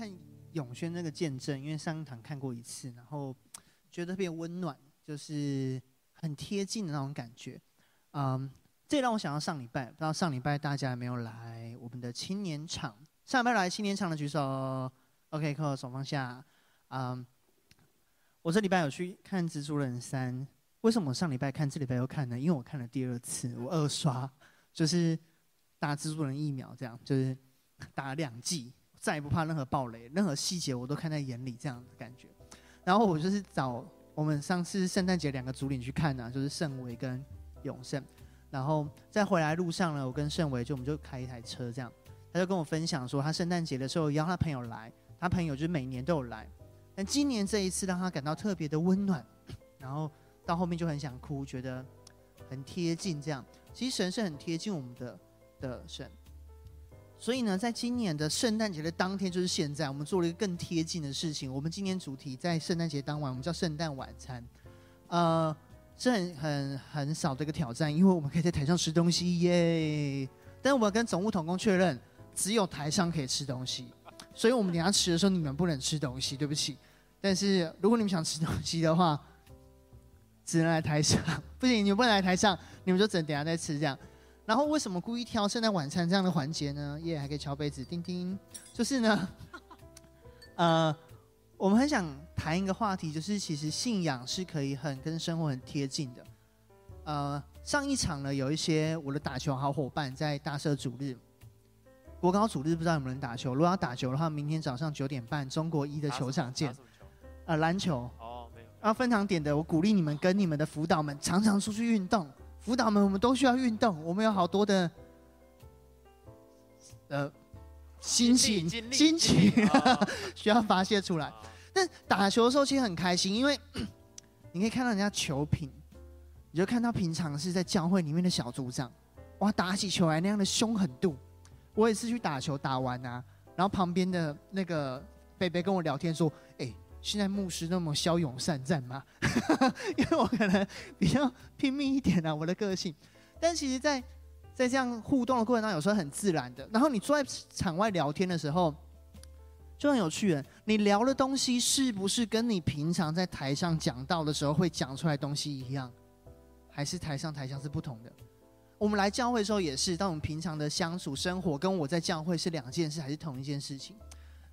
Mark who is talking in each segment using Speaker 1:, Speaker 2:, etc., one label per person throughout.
Speaker 1: 看永轩那个见证，因为上一堂看过一次，然后 觉得特别温暖，就是很贴近的那种感觉。嗯，这让我想到上礼拜，不知道上礼拜大家有没有来我们的青年场？上礼拜来青年场的举手。OK，扣手放下。嗯，我这礼拜有去看《蜘蛛人三》，为什么上礼拜看，这礼拜又看呢？因为我看了第二次，我二刷，就是打蜘蛛人疫苗，这样就是打了两剂。再也不怕任何暴雷，任何细节我都看在眼里，这样的感觉。然后我就是找我们上次圣诞节两个主领去看呢、啊，就是盛维跟永胜。然后在回来路上呢，我跟盛维就我们就开一台车这样，他就跟我分享说，他圣诞节的时候邀他朋友来，他朋友就是每年都有来，但今年这一次让他感到特别的温暖，然后到后面就很想哭，觉得很贴近这样。其实神是很贴近我们的的神。所以呢，在今年的圣诞节的当天，就是现在，我们做了一个更贴近的事情。我们今年主题在圣诞节当晚，我们叫圣诞晚餐，呃，是很很很少的一个挑战，因为我们可以在台上吃东西耶。但我们跟总务统工确认，只有台上可以吃东西，所以我们等下吃的时候，你们不能吃东西，对不起。但是如果你们想吃东西的话，只能来台上，不行，你们不能来台上，你们就只能等下再吃这样。然后为什么故意挑圣诞晚餐这样的环节呢？耶、yeah，还可以敲杯子，叮叮。就是呢，呃，我们很想谈一个话题，就是其实信仰是可以很跟生活很贴近的。呃，上一场呢，有一些我的打球好伙伴在大社主日、国高主日，不知道有没有人打球？如果要打球的话，明天早上九点半，中国一的球场见。呃，篮球。哦，没有。然后分堂点的，我鼓励你们跟你们的辅导们常常出去运动。辅导们，我们都需要运动，我们有好多的呃心情、心情 需要发泄出来。但打球的时候其实很开心，因为 你可以看到人家球品，你就看到平常是在教会里面的小组长，哇，打起球来那样的凶狠度。我也是去打球，打完啊，然后旁边的那个贝贝跟我聊天说：“哎、欸。”现在牧师那么骁勇善战吗？因为我可能比较拼命一点啊，我的个性。但其实在，在这样互动的过程当中，有时候很自然的。然后你坐在场外聊天的时候，就很有趣了。你聊的东西是不是跟你平常在台上讲到的时候会讲出来东西一样，还是台上台下是不同的？我们来教会的时候也是，当我们平常的相处生活跟我在教会是两件事，还是同一件事情？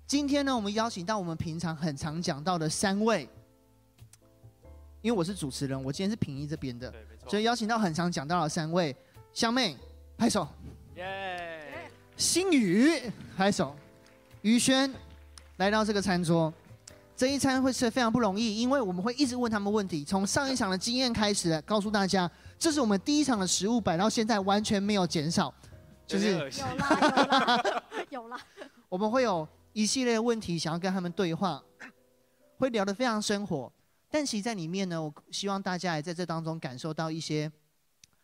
Speaker 1: 今天呢，我们邀请到我们平常很常讲到的三位，因为我是主持人，我今天是平一这边的，所以邀请到很常讲到的三位，香妹拍手，耶，新宇拍手，宇轩来到这个餐桌，这一餐会吃的非常不容易，因为我们会一直问他们问题，从上一场的经验开始，告诉大家，这是我们第一场的食物摆到现在完全没有减少，就是有啦有啦有啦，我们会有。一系列问题想要跟他们对话，会聊得非常生活，但其实在里面呢，我希望大家也在这当中感受到一些，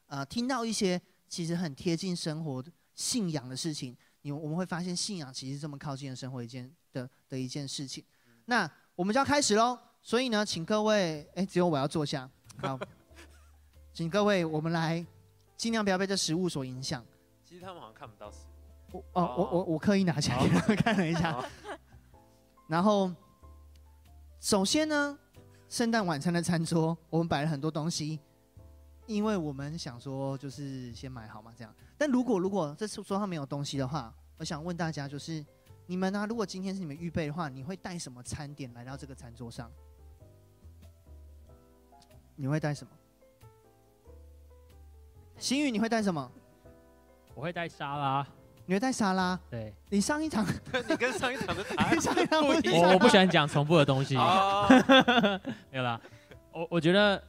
Speaker 1: 呃，听到一些其实很贴近生活信仰的事情。你我们会发现信仰其实这么靠近的生活一件的的一件事情。那我们就要开始喽，所以呢，请各位，哎，只有我要坐下，好，请各位我们来尽量不要被这食物所影响。
Speaker 2: 其实他们好像看不到食物。
Speaker 1: 哦，我我我刻意拿起来给他们看了一下，然后首先呢，圣诞晚餐的餐桌我们摆了很多东西，因为我们想说就是先买好嘛这样。但如果如果这次桌上没有东西的话，我想问大家就是你们呢、啊？如果今天是你们预备的话，你会带什么餐点来到这个餐桌上？你会带什么？新宇，你会带什么？
Speaker 3: 我会带沙拉。
Speaker 1: 你会带沙拉？
Speaker 3: 对，
Speaker 1: 你上一场，
Speaker 2: 你跟上一场的 答案
Speaker 1: 上一场不一
Speaker 3: 样。我我不喜欢讲重复的东西。没有啦，我我觉得，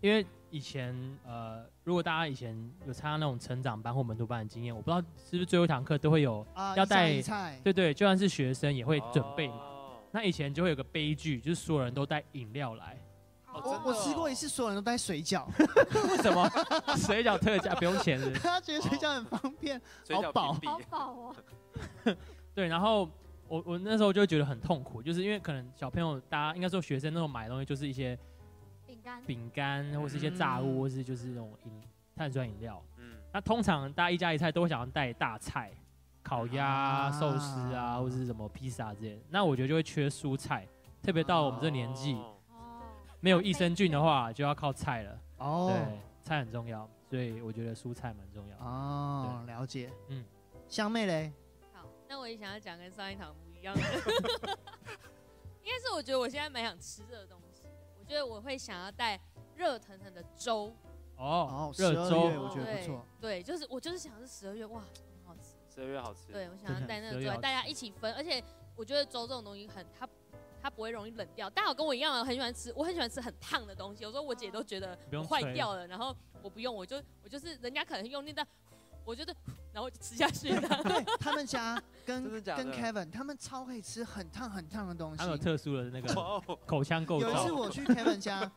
Speaker 3: 因为以前呃，如果大家以前有参加那种成长班或门徒班的经验，我不知道是不是最后一堂课都会有要带，对对，就算是学生也会准备。那以前就会有个悲剧，就是所有人都带饮料来。
Speaker 1: 我我吃过一次，所有人都带水饺。
Speaker 3: 为什么？水饺特价不用钱是不是？
Speaker 1: 他觉得水饺很方便，好饱，
Speaker 4: 好饱哦。
Speaker 3: 对，然后我我那时候就会觉得很痛苦，就是因为可能小朋友，大家应该说学生那种买的东西，就是一些饼干、饼干，或是一些炸物，或是就是那种饮碳酸饮料。嗯。那通常大家一家一菜都会想要带大菜，烤鸭、啊、寿司啊，或者是什么披萨之类的。那我觉得就会缺蔬菜，特别到我们这年纪，
Speaker 4: 哦，
Speaker 3: 没有益生菌的话，就要靠菜了。
Speaker 1: 哦，
Speaker 3: 对，菜很重要，所以我觉得蔬菜蛮重要。
Speaker 1: 哦，了解。
Speaker 3: 嗯，
Speaker 1: 香妹嘞？
Speaker 4: 好，那我也想要讲跟上一堂不一样的，应该是我觉得我现在蛮想吃这个东西，我觉得我会想要带热腾腾的粥。
Speaker 3: 哦，
Speaker 1: 热粥
Speaker 3: 热
Speaker 1: 我觉得不错。
Speaker 4: 对，就是我就是想是十二月哇，很好吃。
Speaker 2: 十二月好吃。
Speaker 4: 对，我想要带那个粥，大家一起分。而且我觉得粥这种东西很，它它不会容易冷掉。大家有跟我一样吗？很喜欢吃，我很喜欢吃很烫的东西。有时候我姐都觉得坏掉了，然后我不用，我就我就是人家可能用力的，我觉得然后就吃下去了。
Speaker 1: 对，他们家跟
Speaker 2: 的的
Speaker 1: 跟 Kevin 他们超可以吃很烫很烫的东西。
Speaker 3: 他有特殊的那个口腔构造。
Speaker 1: 有一次我去 Kevin 家。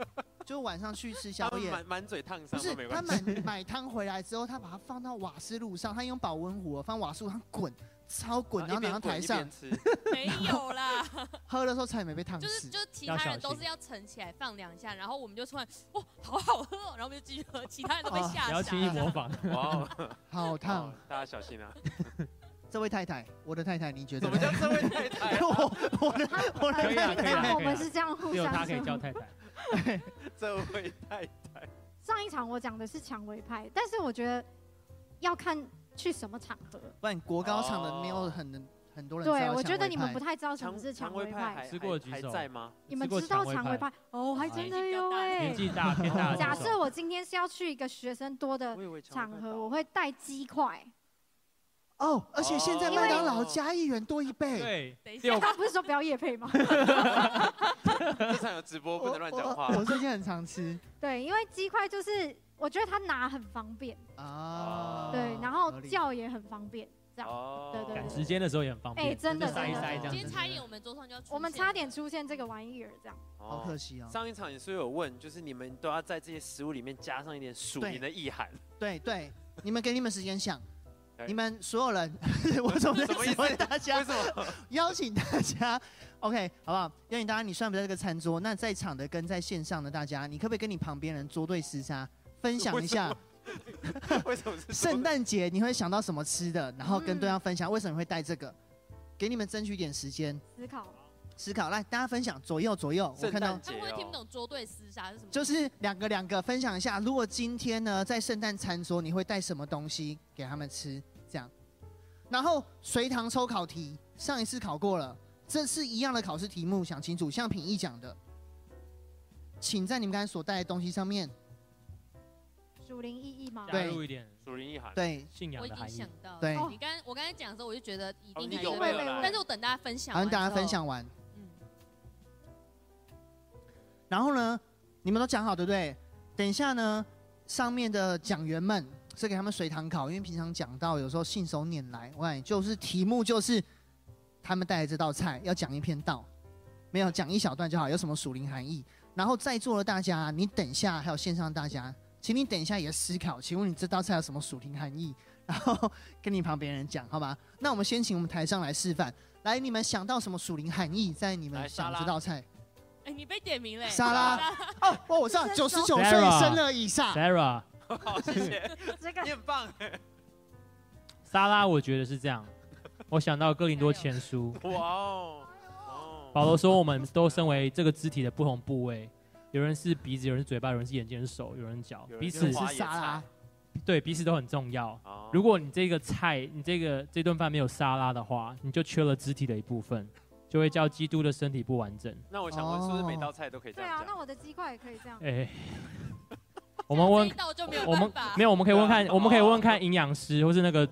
Speaker 1: 就晚上去吃宵夜，
Speaker 2: 满满嘴烫伤。
Speaker 1: 不是，他买买汤回来之后，他把它放到瓦斯炉上，他用保温壶放瓦斯炉上滚，超滚，然后拿到台上。
Speaker 4: 没有啦，
Speaker 1: 喝的时候差点没被烫死。
Speaker 4: 就是就是其他人都是要盛起来放两下，然后我们就突然哇，好好喝，然后我们就继续喝，其他人都被吓傻。
Speaker 3: 不要轻易模仿。
Speaker 2: 哇，
Speaker 1: 好烫，
Speaker 2: 大家小心啊！
Speaker 1: 这位太太，我的太太，你觉得？
Speaker 2: 怎么叫这位太太？
Speaker 1: 我我的我的太太，
Speaker 5: 我们是这样互相。
Speaker 3: 只有他可以叫太太。
Speaker 2: 这位太太，
Speaker 5: 上一场我讲的是蔷薇派，但是我觉得要看去什么场合。
Speaker 1: 不然国高场的没有很很多人。
Speaker 5: 对，我觉得你们不太知道什么是蔷薇派。
Speaker 3: 吃过几手？
Speaker 2: 在吗？
Speaker 5: 你们知道蔷薇派？哦，还真的有哎。
Speaker 3: 年纪大 偏大。
Speaker 5: 假设我今天是要去一个学生多的场合，我会带鸡块。
Speaker 1: 哦，而且现在麦当劳加一元多一倍。
Speaker 3: 对，
Speaker 4: 等一下，
Speaker 5: 他不是说不要夜配吗？
Speaker 2: 这场有直播，不能乱讲话。
Speaker 1: 我最近很常吃。
Speaker 5: 对，因为鸡块就是我觉得他拿很方便啊。对，然后叫也很方便，这样。对对。赶
Speaker 3: 时间的时候也很方便。
Speaker 5: 哎，真的
Speaker 3: 塞一塞这样。
Speaker 4: 今天差一点，我们桌上就要
Speaker 5: 我们差点出现这个玩意儿，这样。
Speaker 1: 好可惜哦。
Speaker 2: 上一场也是有问，就是你们都要在这些食物里面加上一点属灵的意涵。
Speaker 1: 对对，你们给你们时间想。你们所有人，我总是喜欢大家，
Speaker 2: 为什么
Speaker 1: 邀请大家？OK，好不好？邀请大家，你虽然不在这个餐桌，那在场的跟在线上的大家，你可不可以跟你旁边人捉对厮杀，分享一下？
Speaker 2: 为什么 是
Speaker 1: 圣诞节你会想到什么吃的？然后跟对方分享为什么会带这个？给你们争取一点时间
Speaker 5: 思考。
Speaker 1: 思考，来大家分享，左右左右，我看到。
Speaker 4: 他们会听不懂捉对厮杀是什么？
Speaker 1: 就是两个两个分享一下，如果今天呢在圣诞餐桌，你会带什么东西给他们吃？这样，然后随堂抽考题，上一次考过了，这次一样的考试题目，想清楚。像品义讲的，请在你们刚才所带的东西上面，
Speaker 5: 属灵意义吗？
Speaker 3: 加入一点
Speaker 2: 属灵意涵，
Speaker 1: 对，
Speaker 3: 信仰的含义。
Speaker 4: 我已经想到，
Speaker 1: 对，
Speaker 4: 你刚我刚才讲的时候，我就觉得一定
Speaker 2: 有，
Speaker 4: 但是我等大家分享，
Speaker 1: 等大家分享完，嗯，然后呢，你们都讲好对不对？等一下呢，上面的讲员们。是给他们随堂考，因为平常讲到有时候信手拈来，喂，就是题目就是他们带来这道菜要讲一篇道，没有讲一小段就好，有什么属灵含义？然后在座的大家，你等一下还有线上大家，请你等一下也思考，请问你这道菜有什么属灵含义？然后跟你旁边人讲，好吧？那我们先请我们台上来示范，来，你们想到什么属灵含义在你们想这道菜？
Speaker 4: 哎，你被点名了，
Speaker 1: 沙拉哦哦，我知道，九十九岁生了以上
Speaker 3: ，Sarah。
Speaker 2: 好，谢谢。这个你很棒。
Speaker 3: 沙拉，我觉得是这样。我想到哥林多前书。哇哦。保罗说，我们都身为这个肢体的不同部位，有人是鼻子，有人是嘴巴，有人是眼睛，有人是手，有人脚，彼此
Speaker 1: 是沙拉。
Speaker 3: 对，彼此都很重要。如果你这个菜，你这个这顿饭没有沙拉的话，你就缺了肢体的一部分，就会叫基督的身体不完整。
Speaker 2: 那我想问，是不是每道菜都可以这样？
Speaker 5: 对啊，那我的鸡块也可以这样。
Speaker 3: 哎。我们问，我们没有，我们可以问看，我们可以问问看营养师，或是那个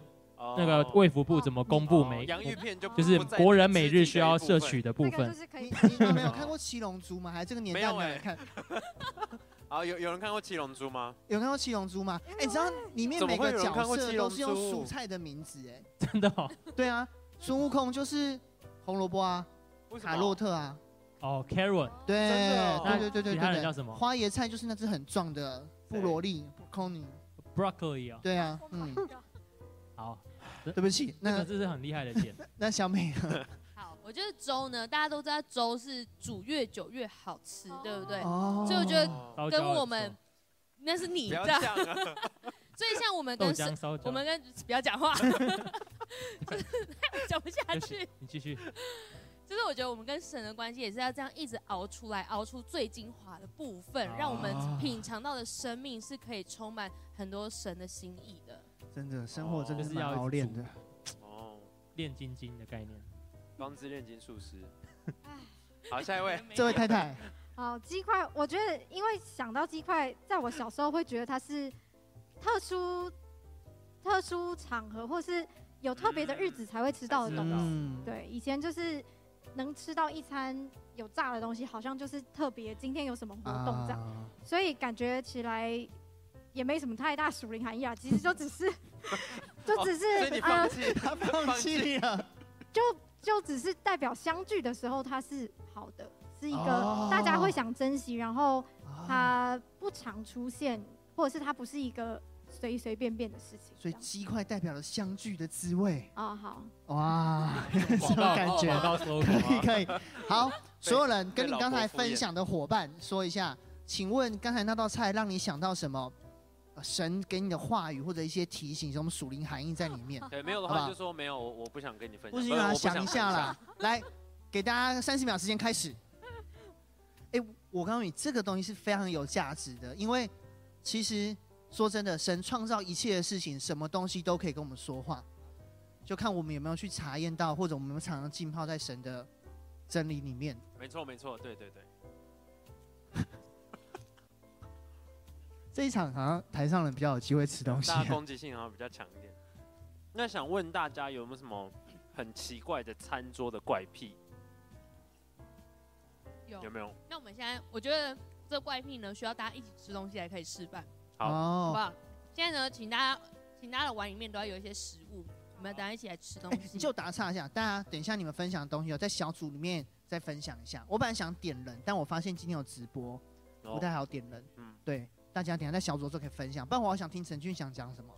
Speaker 3: 那个卫福部怎么公布每，就是国人每日需要摄取的部分。
Speaker 1: 你们没有看过七龙珠吗？还是这个年代没有人看？
Speaker 2: 啊，有有人看过七龙珠吗？
Speaker 1: 有看过七龙珠吗？哎，你知道里面每个角色都是用蔬菜的名字？哎，
Speaker 3: 真的？哦。
Speaker 1: 对啊，孙悟空就是红萝卜啊，卡洛特啊。
Speaker 3: 哦，Carrot。
Speaker 1: 对对对对对。
Speaker 3: 其他人叫什么？
Speaker 1: 花椰菜就是那只很壮的。布罗利
Speaker 3: ，Broccoli 啊，
Speaker 1: 对啊，嗯，
Speaker 3: 好，
Speaker 1: 对不起，
Speaker 3: 那个这是很厉害的点。
Speaker 1: 那小美，
Speaker 4: 好，我觉得粥呢，大家都知道粥是煮越久越好吃，对不对？所以我觉得跟我们那是你这样，所以像我们跟我们跟不要讲话，讲不下去。
Speaker 3: 你继续。
Speaker 4: 就是我觉得我们跟神的关系也是要这样一直熬出来，熬出最精华的部分，让我们品尝到的生命是可以充满很多神的心意的。
Speaker 1: 真的，生活真的是要熬练的。
Speaker 3: 哦，炼金金的概念，
Speaker 2: 方知炼金术师。好，下一位，
Speaker 1: 这位太太。
Speaker 5: 好，鸡块，我觉得因为想到鸡块，在我小时候会觉得它是特殊、特殊场合或是有特别的日子才会吃到的东西。嗯、对，以前就是。能吃到一餐有炸的东西，好像就是特别。今天有什么活动这样，啊、所以感觉起来也没什么太大属灵含义啊。其实就只是，就只是，
Speaker 2: 哦、所以你放弃，呃、他
Speaker 1: 放弃了，
Speaker 5: 就就只是代表相聚的时候它是好的，是一个大家会想珍惜，然后它不常出现，或者是它不是一个。随随便便的事情，
Speaker 1: 所以鸡块代表了相聚的滋味。
Speaker 5: 哦，好，
Speaker 1: 哇，什么 感觉？可以，可以。好，所有人跟你刚才分享的伙伴说一下，请问刚才那道菜让你想到什么？神给你的话语或者一些提醒，什么属灵含义在里面？
Speaker 2: 对，没有的话就说没有，我我不想跟你分享。不
Speaker 1: 行啊，想一下啦。来，给大家三十秒时间开始。哎，我告诉你，这个东西是非常有价值的，因为其实。说真的，神创造一切的事情，什么东西都可以跟我们说话，就看我们有没有去查验到，或者我们有没有常常浸泡在神的真理里面。
Speaker 2: 没错，没错，对对对。
Speaker 1: 这一场好像台上人比较有机会吃东西，
Speaker 2: 大家攻击性好像比较强一点。那想问大家有没有什么很奇怪的餐桌的怪癖？
Speaker 4: 有，
Speaker 2: 有没有？
Speaker 4: 那我们现在，我觉得这怪癖呢，需要大家一起吃东西才可以示范。
Speaker 2: 好，
Speaker 1: 好
Speaker 4: 不好？现在呢，请大家，请大家的碗里面都要有一些食物，我们要大家一起来吃东西。
Speaker 1: 就打岔一下，大家等一下你们分享的东西哦，在小组里面再分享一下。我本来想点人，但我发现今天有直播，不太好点人。嗯，对，大家等下在小组的时候可以分享。不然我好想听陈俊祥讲什么，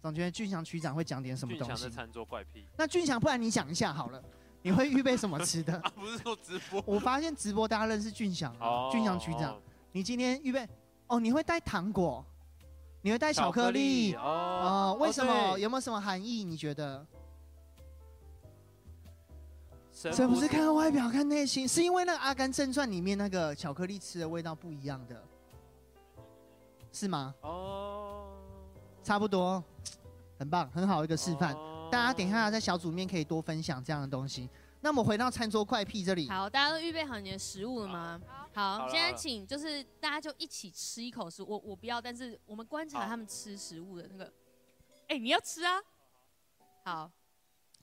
Speaker 1: 总觉得俊祥区长会讲点什么东西。
Speaker 2: 俊祥的餐桌怪癖。
Speaker 1: 那俊祥，不然你讲一下好了，你会预备什么吃的？
Speaker 2: 啊，不是说直播。
Speaker 1: 我发现直播大家认识俊祥哦，俊祥区长，你今天预备哦，你会带糖果。你会带巧克力，哦？为什么？哦、有没有什么含义？你觉得？这不是看外表看内心，是因为那个《阿甘正传》里面那个巧克力吃的味道不一样的，是吗？哦，差不多，很棒，很好一个示范。哦、大家等一下在小组面可以多分享这样的东西。那我们回到餐桌怪癖这里。
Speaker 4: 好，大家都预备好你的食物了吗？好，好，现在请就是大家就一起吃一口食物。我我不要，但是我们观察他们吃食物的那个。哎、欸，你要吃啊？好，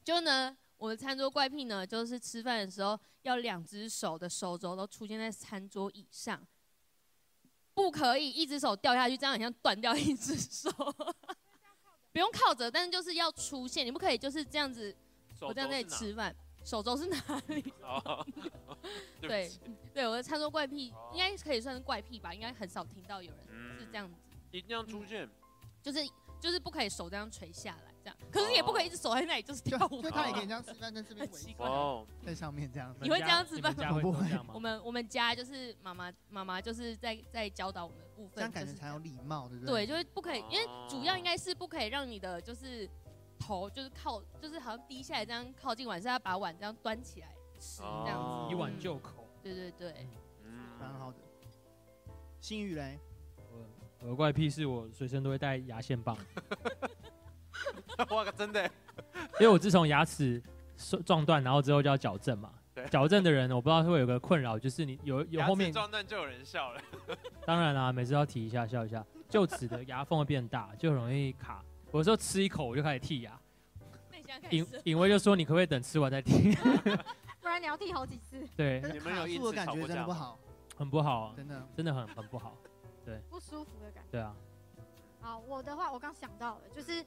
Speaker 4: 就呢，我的餐桌怪癖呢，就是吃饭的时候要两只手的手肘都出现在餐桌椅上，不可以一只手掉下去，这样很像断掉一只手。不用靠着，但是就是要出现，你不可以就是这样子，我在那里吃饭。手肘是哪里？哦、对对，我的餐桌怪癖应该可以算是怪癖吧，应该很少听到有人是这样子。嗯、
Speaker 2: 一定要出现，嗯、
Speaker 4: 就是就是不可以手这样垂下来，这样。可是也不可以一直守在那里，就是跳舞。
Speaker 1: 就他也可以这样吃饭，在这边围
Speaker 4: 奇怪哦，
Speaker 1: 在上面这样。
Speaker 4: 你会这样吃饭吗？
Speaker 3: 我不会。
Speaker 4: 我们我们家就是妈妈妈妈就是在在教导我们部分，
Speaker 1: 这样感觉才有礼貌，对不对？
Speaker 4: 对，就是不可以，因为主要应该是不可以让你的就是头就是靠就是好像低下来这样靠近碗，是要把碗这样端起来。吃这样子，
Speaker 3: 以碗就口。
Speaker 4: 对对对，
Speaker 1: 嗯，蛮好的。新宇嘞，
Speaker 3: 我我的怪癖是我随身都会带牙线棒。
Speaker 2: 哇，真的？
Speaker 3: 因为我自从牙齿撞断，然后之后就要矫正嘛。对。矫正的人，我不知道会有个困扰，就是你有有后面
Speaker 2: 撞断就有人笑了。
Speaker 3: 当然啦，每次都要提一下笑一下，就此的牙缝会变大，就很容易卡。有时候吃一口我就开始剔牙。尹尹威就说：“你可不可以等吃完再剔？”
Speaker 5: 不然你要剔好几次。
Speaker 3: 对，
Speaker 1: 你们有一次感觉真的不好，
Speaker 3: 很不好，
Speaker 1: 真的
Speaker 3: 真的很很不好，对，
Speaker 5: 不舒服的感觉。
Speaker 3: 对啊。
Speaker 5: 好，我的话我刚想到了，就是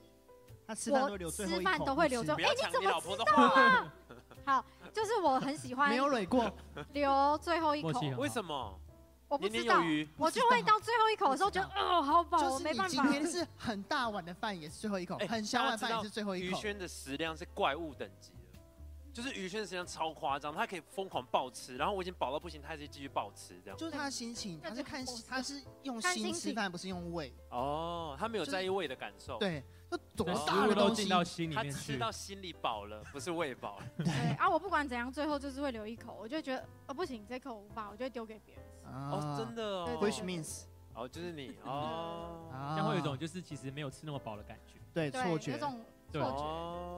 Speaker 1: 他吃饭都留最后，
Speaker 5: 吃饭都会留最后。哎，你怎么知道啊？好，就是我很喜欢。
Speaker 1: 没有蕊过，
Speaker 5: 留最后一口。
Speaker 2: 为什么？
Speaker 5: 我不知道，我就会到最后一口的时候觉得，哦，好饱，我没办法。
Speaker 1: 今天是很大碗的饭，也是最后一口；很小碗饭也是最后一口。
Speaker 2: 于轩的食量是怪物等级的，就是于轩的食量超夸张，他可以疯狂暴吃，然后我已经饱到不行，他还是继续暴吃，这样。
Speaker 1: 就是他的心情，他是看他是用心吃饭，不是用胃。
Speaker 2: 哦，他没有在意胃的感受。
Speaker 1: 对，都多大的东西
Speaker 3: 到心里
Speaker 2: 面去，他吃到心里饱了，不是胃饱了。
Speaker 5: 对啊，我不管怎样，最后就是会留一口，我就觉得哦不行，这口我无法，我就会丢给别人吃。
Speaker 2: 哦，真的哦。
Speaker 1: Which means，
Speaker 2: 哦，就是你 哦，
Speaker 3: 这样会有一种就是其实没有吃那么饱的感觉。
Speaker 1: 对，错觉。
Speaker 3: 对，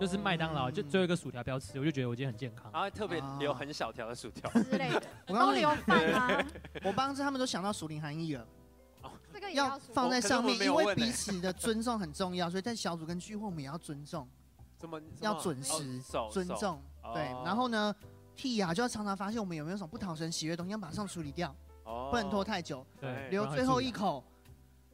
Speaker 3: 就是麦当劳就最后一个薯条不要吃，我就觉得我今天很健康。
Speaker 2: 然后特别留很小条的薯条
Speaker 5: 之类的，我刚留饭啊。
Speaker 1: 我帮着他们都想到属灵含义了。
Speaker 5: 这个要
Speaker 1: 放在上面，因为彼此的尊重很重要，所以在小组跟聚会我们也要尊重。
Speaker 2: 怎么
Speaker 1: 要准时尊重？对，然后呢，T 啊就要常常发现我们有没有什么不讨神喜悦的东西，要马上处理掉，不能拖太久。
Speaker 3: 对，
Speaker 1: 留最后一口，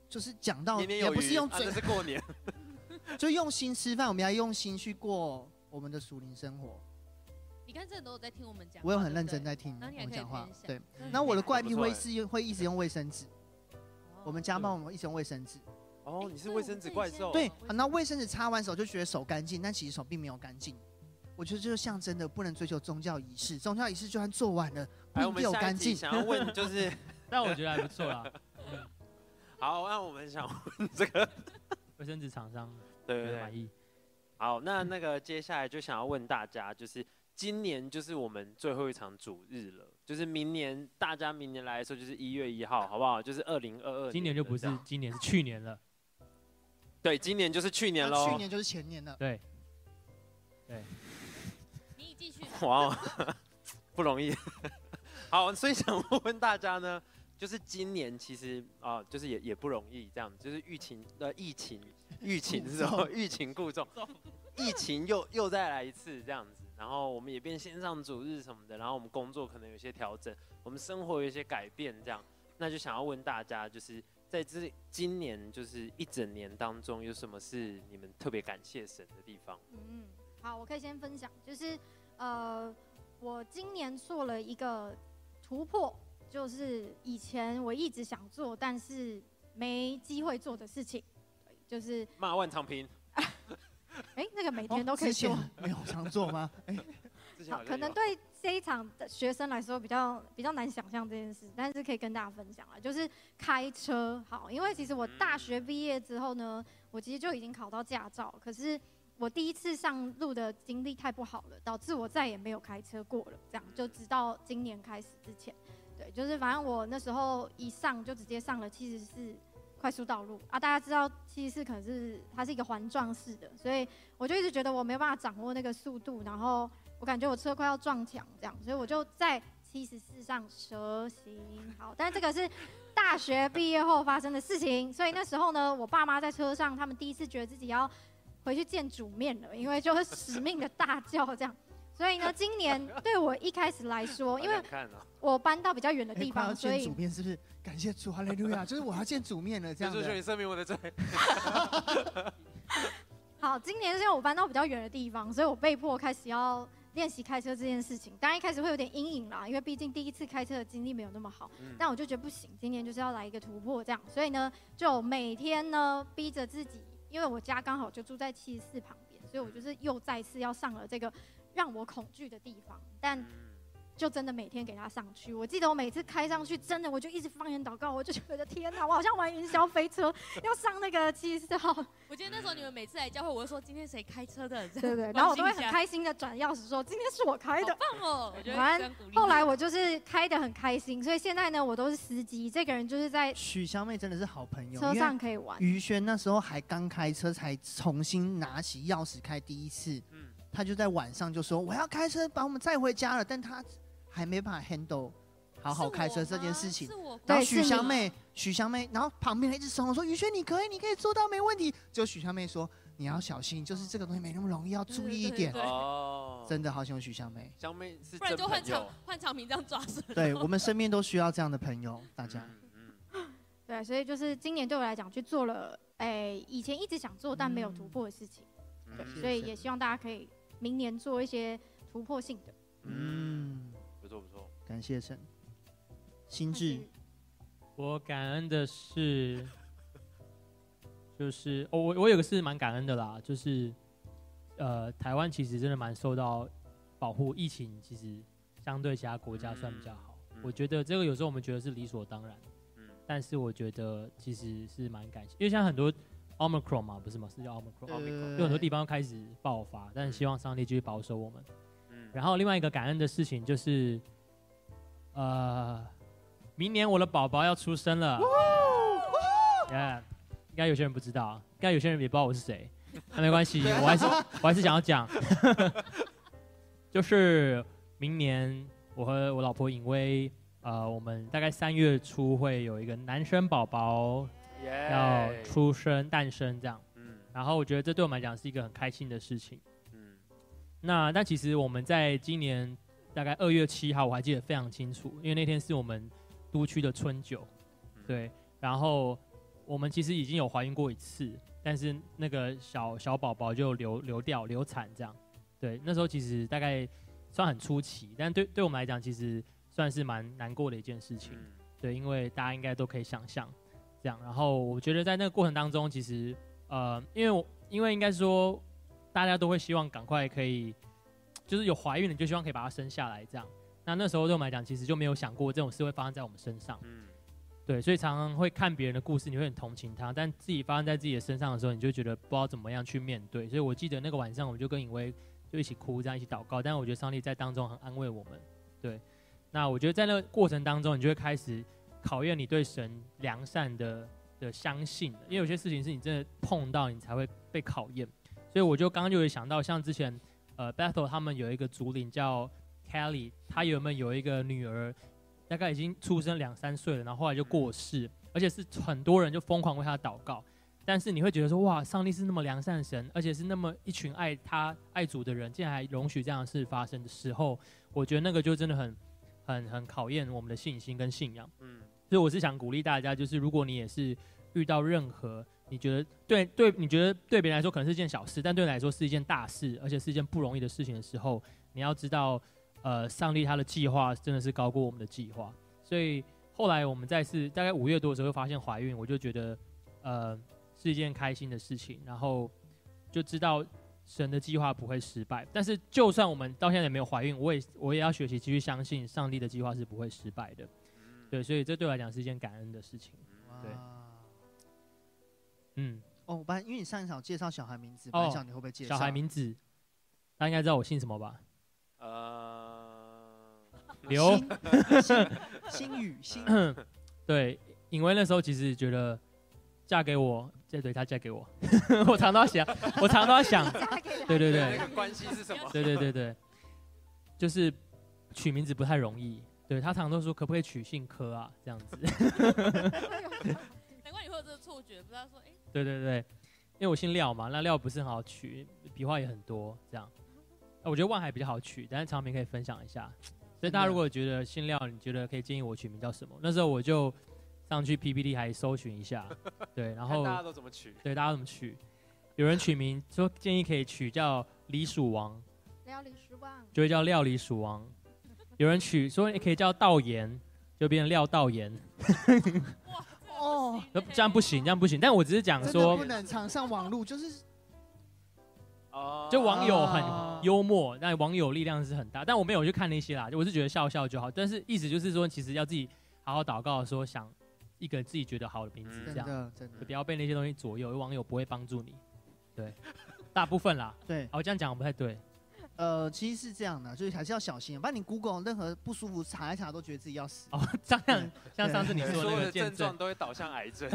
Speaker 1: 就是讲到也不是用嘴，
Speaker 2: 是过年。
Speaker 1: 就用心吃饭，我们要用心去过我们的属灵生活。
Speaker 4: 你看，这都有在听我们讲，
Speaker 1: 我有很认真在听我们讲话。对，那我的怪癖会是会一直用卫生纸。我们家帮我们一直用卫生纸。
Speaker 2: 哦，你是卫生纸怪兽。
Speaker 1: 对，那卫生纸擦完手就觉得手干净，但其实手并没有干净。我觉得这就象征的不能追求宗教仪式，宗教仪式就算做完了，并没有干净。
Speaker 2: 想要问就是，
Speaker 3: 但我觉得还不错啦。
Speaker 2: 好，那我们想问这个
Speaker 3: 卫生纸厂商。
Speaker 2: 对对对，好，那那个接下来就想要问大家，就是今年就是我们最后一场主日了，就是明年大家明年来的时候就是一月一号，好不好？就是二零二二，
Speaker 3: 今年就不是今年，是去年了。
Speaker 2: 对，今年就是去年喽。
Speaker 1: 去年就是前年了。
Speaker 3: 对，对。
Speaker 4: 你继续。
Speaker 2: 哇，不容易。好，所以想问问大家呢，就是今年其实啊，就是也也不容易，这样，就是疫情呃疫情。疫情是吧？欲擒故纵，疫情又又再来一次这样子，然后我们也变线上主日什么的，然后我们工作可能有些调整，我们生活有一些改变，这样，那就想要问大家，就是在这今年就是一整年当中，有什么是你们特别感谢神的地方？
Speaker 5: 嗯，好，我可以先分享，就是呃，我今年做了一个突破，就是以前我一直想做，但是没机会做的事情。就是
Speaker 2: 骂万长平，
Speaker 5: 哎、欸，那个每天都可以做，
Speaker 1: 没有常做吗？哎、
Speaker 5: 欸，好，可能对这一场的学生来说比较比较难想象这件事，但是可以跟大家分享了，就是开车。好，因为其实我大学毕业之后呢，我其实就已经考到驾照，可是我第一次上路的经历太不好了，导致我再也没有开车过了。这样就直到今年开始之前，对，就是反正我那时候一上就直接上了七十四。快速道路啊，大家知道七十四可能是它是一个环状式的，所以我就一直觉得我没有办法掌握那个速度，然后我感觉我车快要撞墙这样，所以我就在七十四上蛇行。好，但是这个是大学毕业后发生的事情，所以那时候呢，我爸妈在车上，他们第一次觉得自己要回去见主面了，因为就是使命的大叫这样。所以呢，今年对我一开始来说，因为我搬到比较远的地方，所以
Speaker 1: 主面是不是？感谢主，哈利路亚！就是我要见主面了，这样子。
Speaker 2: 求你赦免我的罪。
Speaker 5: 好，今年是因为我搬到比较远的地方，所以我被迫开始要练习开车这件事情。当然一开始会有点阴影啦，因为毕竟第一次开车的经历没有那么好。嗯。但我就觉得不行，今年就是要来一个突破，这样。所以呢，就每天呢逼着自己，因为我家刚好就住在七十四旁边，所以我就是又再次要上了这个。让我恐惧的地方，但就真的每天给他上去。我记得我每次开上去，真的我就一直放言祷告，我就觉得天哪，我好像玩云霄飞车，要上那个七十四号。
Speaker 4: 我记得那时候你们每次来教会，我就说今天谁开车的，
Speaker 5: 对 对对，然后我都会很开心的转钥匙说今天是我开的，
Speaker 4: 棒哦！我觉得
Speaker 5: 反正后来我就是开的很开心，所以现在呢，我都是司机。这个人就是在
Speaker 1: 许香妹真的是好朋友，
Speaker 5: 车上可以玩。
Speaker 1: 于轩那时候还刚开车，才重新拿起钥匙开第一次。嗯。他就在晚上就说我要开车把我们载回家了，但他还没办法 handle 好好开车这件事情。然后许香妹，许香妹，然后旁边一直怂恿说：“宇轩，你可以，你可以做到，没问题。”就许香妹说：“你要小心，就是这个东西没那么容易，要注意一点。”哦，真的好喜欢许香妹。
Speaker 2: 香妹是
Speaker 4: 不然就换场 换场名这样抓死。
Speaker 1: 对，我们身边都需要这样的朋友，大家。
Speaker 5: 对，所以就是今年对我来讲去做了，哎，以前一直想做但没有突破的事情。对，所以也希望大家可以。明年做一些突破性的，
Speaker 2: 嗯，
Speaker 1: 感谢神。心智，
Speaker 3: 我感恩的是，就是我我我有个事蛮感恩的啦，就是呃，台湾其实真的蛮受到保护，疫情其实相对其他国家算比较好。我觉得这个有时候我们觉得是理所当然，嗯，但是我觉得其实是蛮感谢，因为像很多 Omicron 嘛，不是吗？是叫 Omicron，
Speaker 2: 呃、
Speaker 3: 有很多地方开始爆发，但是希望上帝继续保守我们。嗯，然后另外一个感恩的事情就是，呃，明年我的宝宝要出生了。Yeah, 应该有些人不知道，应该有些人也不知道我是谁，那没关系，我还是我还是想要讲，就是明年我和我老婆尹薇，呃，我们大概三月初会有一个男生宝宝要出生诞生这样，嗯，然后我觉得这对我们来讲是一个很开心的事情，嗯，那但其实我们在今年大概二月七号，我还记得非常清楚，因为那天是我们都区的春酒，对，然后。我们其实已经有怀孕过一次，但是那个小小宝宝就流流掉流产这样，对，那时候其实大概算很出奇，但对对我们来讲，其实算是蛮难过的一件事情，对，因为大家应该都可以想象这样。然后我觉得在那个过程当中，其实呃，因为我因为应该说大家都会希望赶快可以，就是有怀孕的就希望可以把它生下来这样。那那时候对我们来讲，其实就没有想过这种事会发生在我们身上。嗯对，所以常常会看别人的故事，你会很同情他，但自己发生在自己的身上的时候，你就觉得不知道怎么样去面对。所以我记得那个晚上，我们就跟尹威就一起哭，这样一起祷告。但是我觉得上帝在当中很安慰我们。对，那我觉得在那个过程当中，你就会开始考验你对神良善的的相信，因为有些事情是你真的碰到，你才会被考验。所以我就刚刚就会想到，像之前呃，Battle 他们有一个族领叫 Kelly，他原本有一个女儿。大概已经出生两三岁了，然后后来就过世，而且是很多人就疯狂为他祷告。但是你会觉得说，哇，上帝是那么良善的神，而且是那么一群爱他爱主的人，竟然还容许这样的事发生的时候，我觉得那个就真的很很很考验我们的信心跟信仰。嗯，所以我是想鼓励大家，就是如果你也是遇到任何你觉得对对，你觉得对别人来说可能是一件小事，但对你来说是一件大事，而且是一件不容易的事情的时候，你要知道。呃，上帝他的计划真的是高过我们的计划，所以后来我们再次大概五月多的时候发现怀孕，我就觉得呃是一件开心的事情，然后就知道神的计划不会失败。但是就算我们到现在也没有怀孕，我也我也要学习继续相信上帝的计划是不会失败的。对，所以这对我来讲是一件感恩的事情。对，嗯，
Speaker 1: 哦，我本来因为你上一场介绍小孩名字，我想你会不会介绍、
Speaker 3: 哦、小孩名字？大家应该知道我姓什么吧？
Speaker 2: 呃，
Speaker 3: 刘
Speaker 1: 星星宇星，
Speaker 3: 对，因为那时候其实觉得嫁给我，这对她嫁给我，我常常想，我常常想，对对对，
Speaker 2: 那个关系是什么？
Speaker 3: 对对对对，就是取名字不太容易，对他常常都说可不可以取姓柯啊，这样子，
Speaker 4: 错觉，不知道说，哎，
Speaker 3: 对对对，因为我姓廖嘛，那廖不是很好取，笔画也很多，这样。我觉得万海比较好取，但是长名可以分享一下。所以大家如果觉得姓廖，你觉得可以建议我取名叫什么？那时候我就上去 PPT 还搜寻一下，对，然后
Speaker 2: 大家都怎么取？
Speaker 3: 对，大家怎么取？有人取名说建议可以取叫李鼠王，
Speaker 5: 料理鼠王，
Speaker 3: 就会叫料理鼠王。有人取说也可以叫道言，就变成廖道言。哦，这样不行，这样不行。但我只是讲说
Speaker 1: 不能常上网路，就是哦。
Speaker 3: 就网友很幽默，但网友力量是很大。但我没有去看那些啦，我是觉得笑笑就好。但是意思就是说，其实要自己好好祷告，说想一个自己觉得好的名字，这样，真的，不要被那些东西左右。网友不会帮助你，对，大部分啦。
Speaker 1: 对，
Speaker 3: 我这样讲不太对。
Speaker 1: 呃，其实是这样的，就是还是要小心。不然你 Google 任何不舒服查一查，都觉得自己要死。
Speaker 3: 哦，这样像上次你说的那个
Speaker 2: 症状都会导向癌症。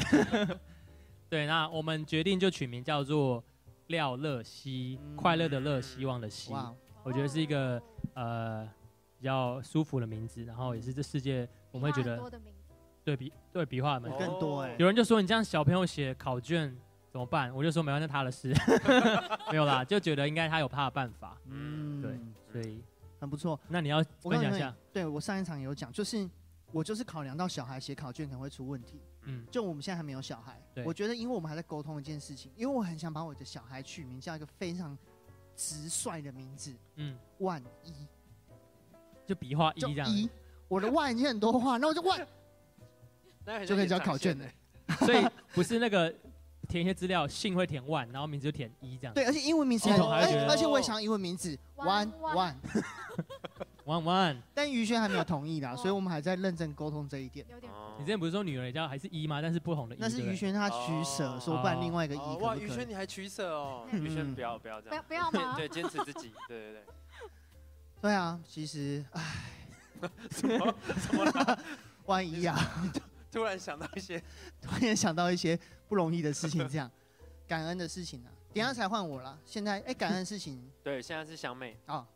Speaker 3: 对，那我们决定就取名叫做。廖乐希，快乐的乐，希望的希，我觉得是一个呃比较舒服的名字，然后也是这世界我们会觉得对比对笔画们
Speaker 1: 更多哎。
Speaker 3: 有人就说你这样小朋友写考卷怎么办？我就说没关系，他的事，没有啦，就觉得应该他有他的办法。嗯，对，所以
Speaker 1: 很不错。
Speaker 3: 那你要分享一下？
Speaker 1: 对我上一场有讲，就是我就是考量到小孩写考卷可能会出问题。嗯，就我们现在还没有小孩，我觉得，因为我们还在沟通一件事情，因为我很想把我的小孩取名叫一个非常直率的名字，嗯，万一，
Speaker 3: 就笔画一这样，一，
Speaker 1: 我的万已经很多画，那我就万，就可以交考卷的，
Speaker 3: 所以不是那个填一些资料，姓会填万，然后名字就填一这样，
Speaker 1: 对，而且英文名字，而且我也想要英文名字，one one。
Speaker 3: One One，
Speaker 1: 但于轩还没有同意啦，所以我们还在认真沟通这一点。
Speaker 5: 有点。
Speaker 3: 你之前不是说女儿也叫还是一吗？但是不同的。
Speaker 1: 那是于轩他取舍，说办另外一个一。
Speaker 2: 哇，于轩你还取舍哦？于轩不要不要这样。
Speaker 5: 不要吗？
Speaker 2: 对，坚持自己。对对对。
Speaker 1: 对啊，其实，唉，
Speaker 2: 什 么什么？
Speaker 1: 万一啊，
Speaker 2: 突然想到一些，
Speaker 1: 突然想到一些不容易的事情，这样 感恩的事情呢？等下才换我了。现在，哎，感恩的事情。
Speaker 2: 对，现在是小美
Speaker 4: 啊。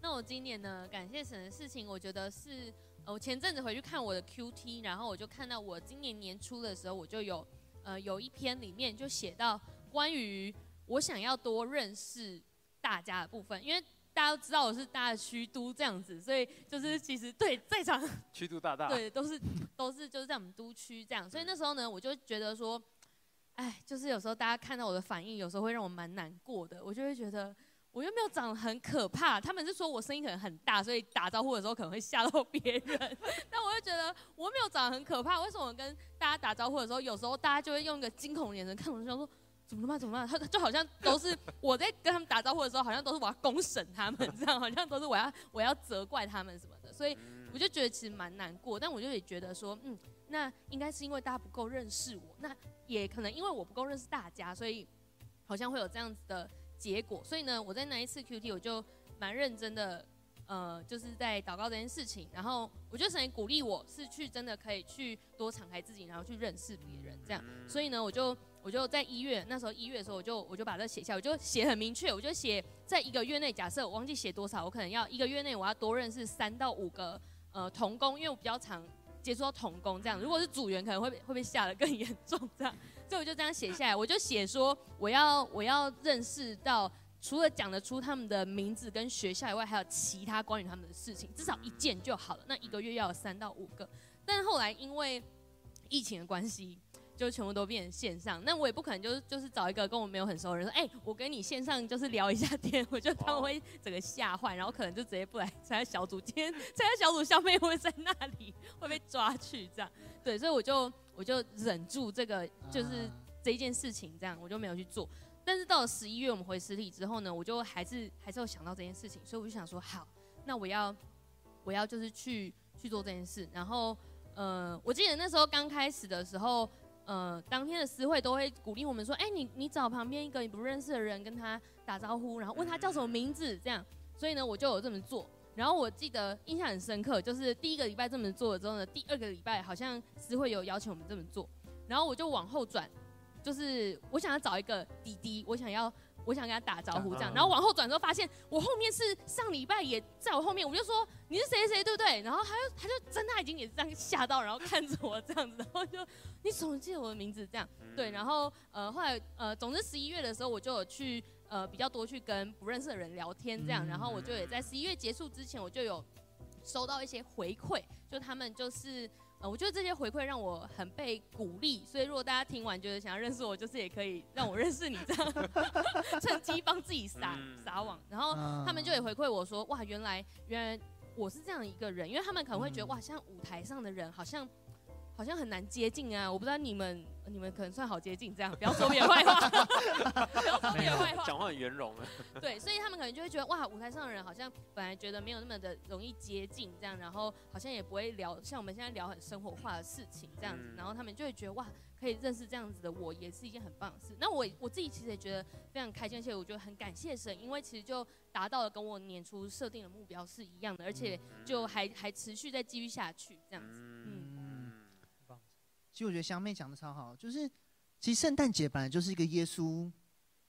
Speaker 4: 那我今年呢，感谢神的事情，我觉得是，呃，我前阵子回去看我的 QT，然后我就看到我今年年初的时候，我就有，呃，有一篇里面就写到关于我想要多认识大家的部分，因为大家都知道我是大的区都这样子，所以就是其实对在场
Speaker 2: 区都大大，
Speaker 4: 对，都是都是就是在我们都区这样，所以那时候呢，我就觉得说，哎，就是有时候大家看到我的反应，有时候会让我蛮难过的，我就会觉得。我又没有长得很可怕，他们是说我声音可能很大，所以打招呼的时候可能会吓到别人。但我就觉得我没有长得很可怕，为什么我跟大家打招呼的时候，有时候大家就会用一个惊恐的眼神看我，就说怎么了吗？怎么了？他就好像都是我在跟他们打招呼的时候，好像都是我要公审他们这样，好像都是我要 我要责怪他们什么的。所以我就觉得其实蛮难过，但我就也觉得说，嗯，那应该是因为大家不够认识我，那也可能因为我不够认识大家，所以好像会有这样子的。结果，所以呢，我在那一次 QT 我就蛮认真的，呃，就是在祷告这件事情。然后我觉得神鼓励我是去真的可以去多敞开自己，然后去认识别人这样。所以呢，我就我就在一月那时候一月的时候，我就我就把这写下，我就写很明确，我就写在一个月内，假设我忘记写多少，我可能要一个月内我要多认识三到五个呃童工，因为我比较常接触到童工这样。如果是组员，可能会会被吓得更严重这样。所以我就这样写下来，我就写说我要我要认识到除了讲得出他们的名字跟学校以外，还有其他关于他们的事情，至少一件就好了。那一个月要有三到五个，但后来因为疫情的关系，就全部都变成线上。那我也不可能就是就是找一个跟我没有很熟的人说，哎、欸，我跟你线上就是聊一下天，我觉得他们会整个吓坏，然后可能就直接不来参加小组。今天 参加小组，小妹会在那里会被抓去这样？对，所以我就。我就忍住这个，就是这一件事情，这样我就没有去做。但是到了十一月，我们回实体之后呢，我就还是还是有想到这件事情，所以我就想说，好，那我要我要就是去去做这件事。然后，呃，我记得那时候刚开始的时候，呃，当天的司会都会鼓励我们说，哎，你你找旁边一个你不认识的人跟他打招呼，然后问他叫什么名字，这样。所以呢，我就有这么做。然后我记得印象很深刻，就是第一个礼拜这么做了之后呢，第二个礼拜好像是会有邀请我们这么做，然后我就往后转，就是我想要找一个弟弟，我想要我想跟他打招呼这样，然后往后转之后发现我后面是上礼拜也在我后面，我就说你是谁谁对不对？然后他就他就睁大眼睛也是这样吓到，然后看着我这样子，然后就你怎么记得我的名字这样？对，然后呃后来呃总之十一月的时候我就有去。呃，比较多去跟不认识的人聊天，这样，然后我就也在十一月结束之前，我就有收到一些回馈，就他们就是，呃，我觉得这些回馈让我很被鼓励，所以如果大家听完觉得想要认识我，就是也可以让我认识你，这样，趁机帮自己撒撒网，然后他们就也回馈我说，哇，原来原来我是这样一个人，因为他们可能会觉得，哇，像舞台上的人好像。好像很难接近啊！我不知道你们，你们可能算好接近，这样不要说别人坏话，不要说别人坏话，
Speaker 2: 讲话很圆融啊。
Speaker 4: 对，所以他们可能就会觉得哇，舞台上的人好像本来觉得没有那么的容易接近，这样，然后好像也不会聊像我们现在聊很生活化的事情这样子，然后他们就会觉得哇，可以认识这样子的我，也是一件很棒的事。那我我自己其实也觉得非常开心，而且我觉得很感谢神，因为其实就达到了跟我年初设定的目标是一样的，而且就还还持续在继续下去这样子，嗯。
Speaker 1: 其实我觉得香妹讲的超好，就是其实圣诞节本来就是一个耶稣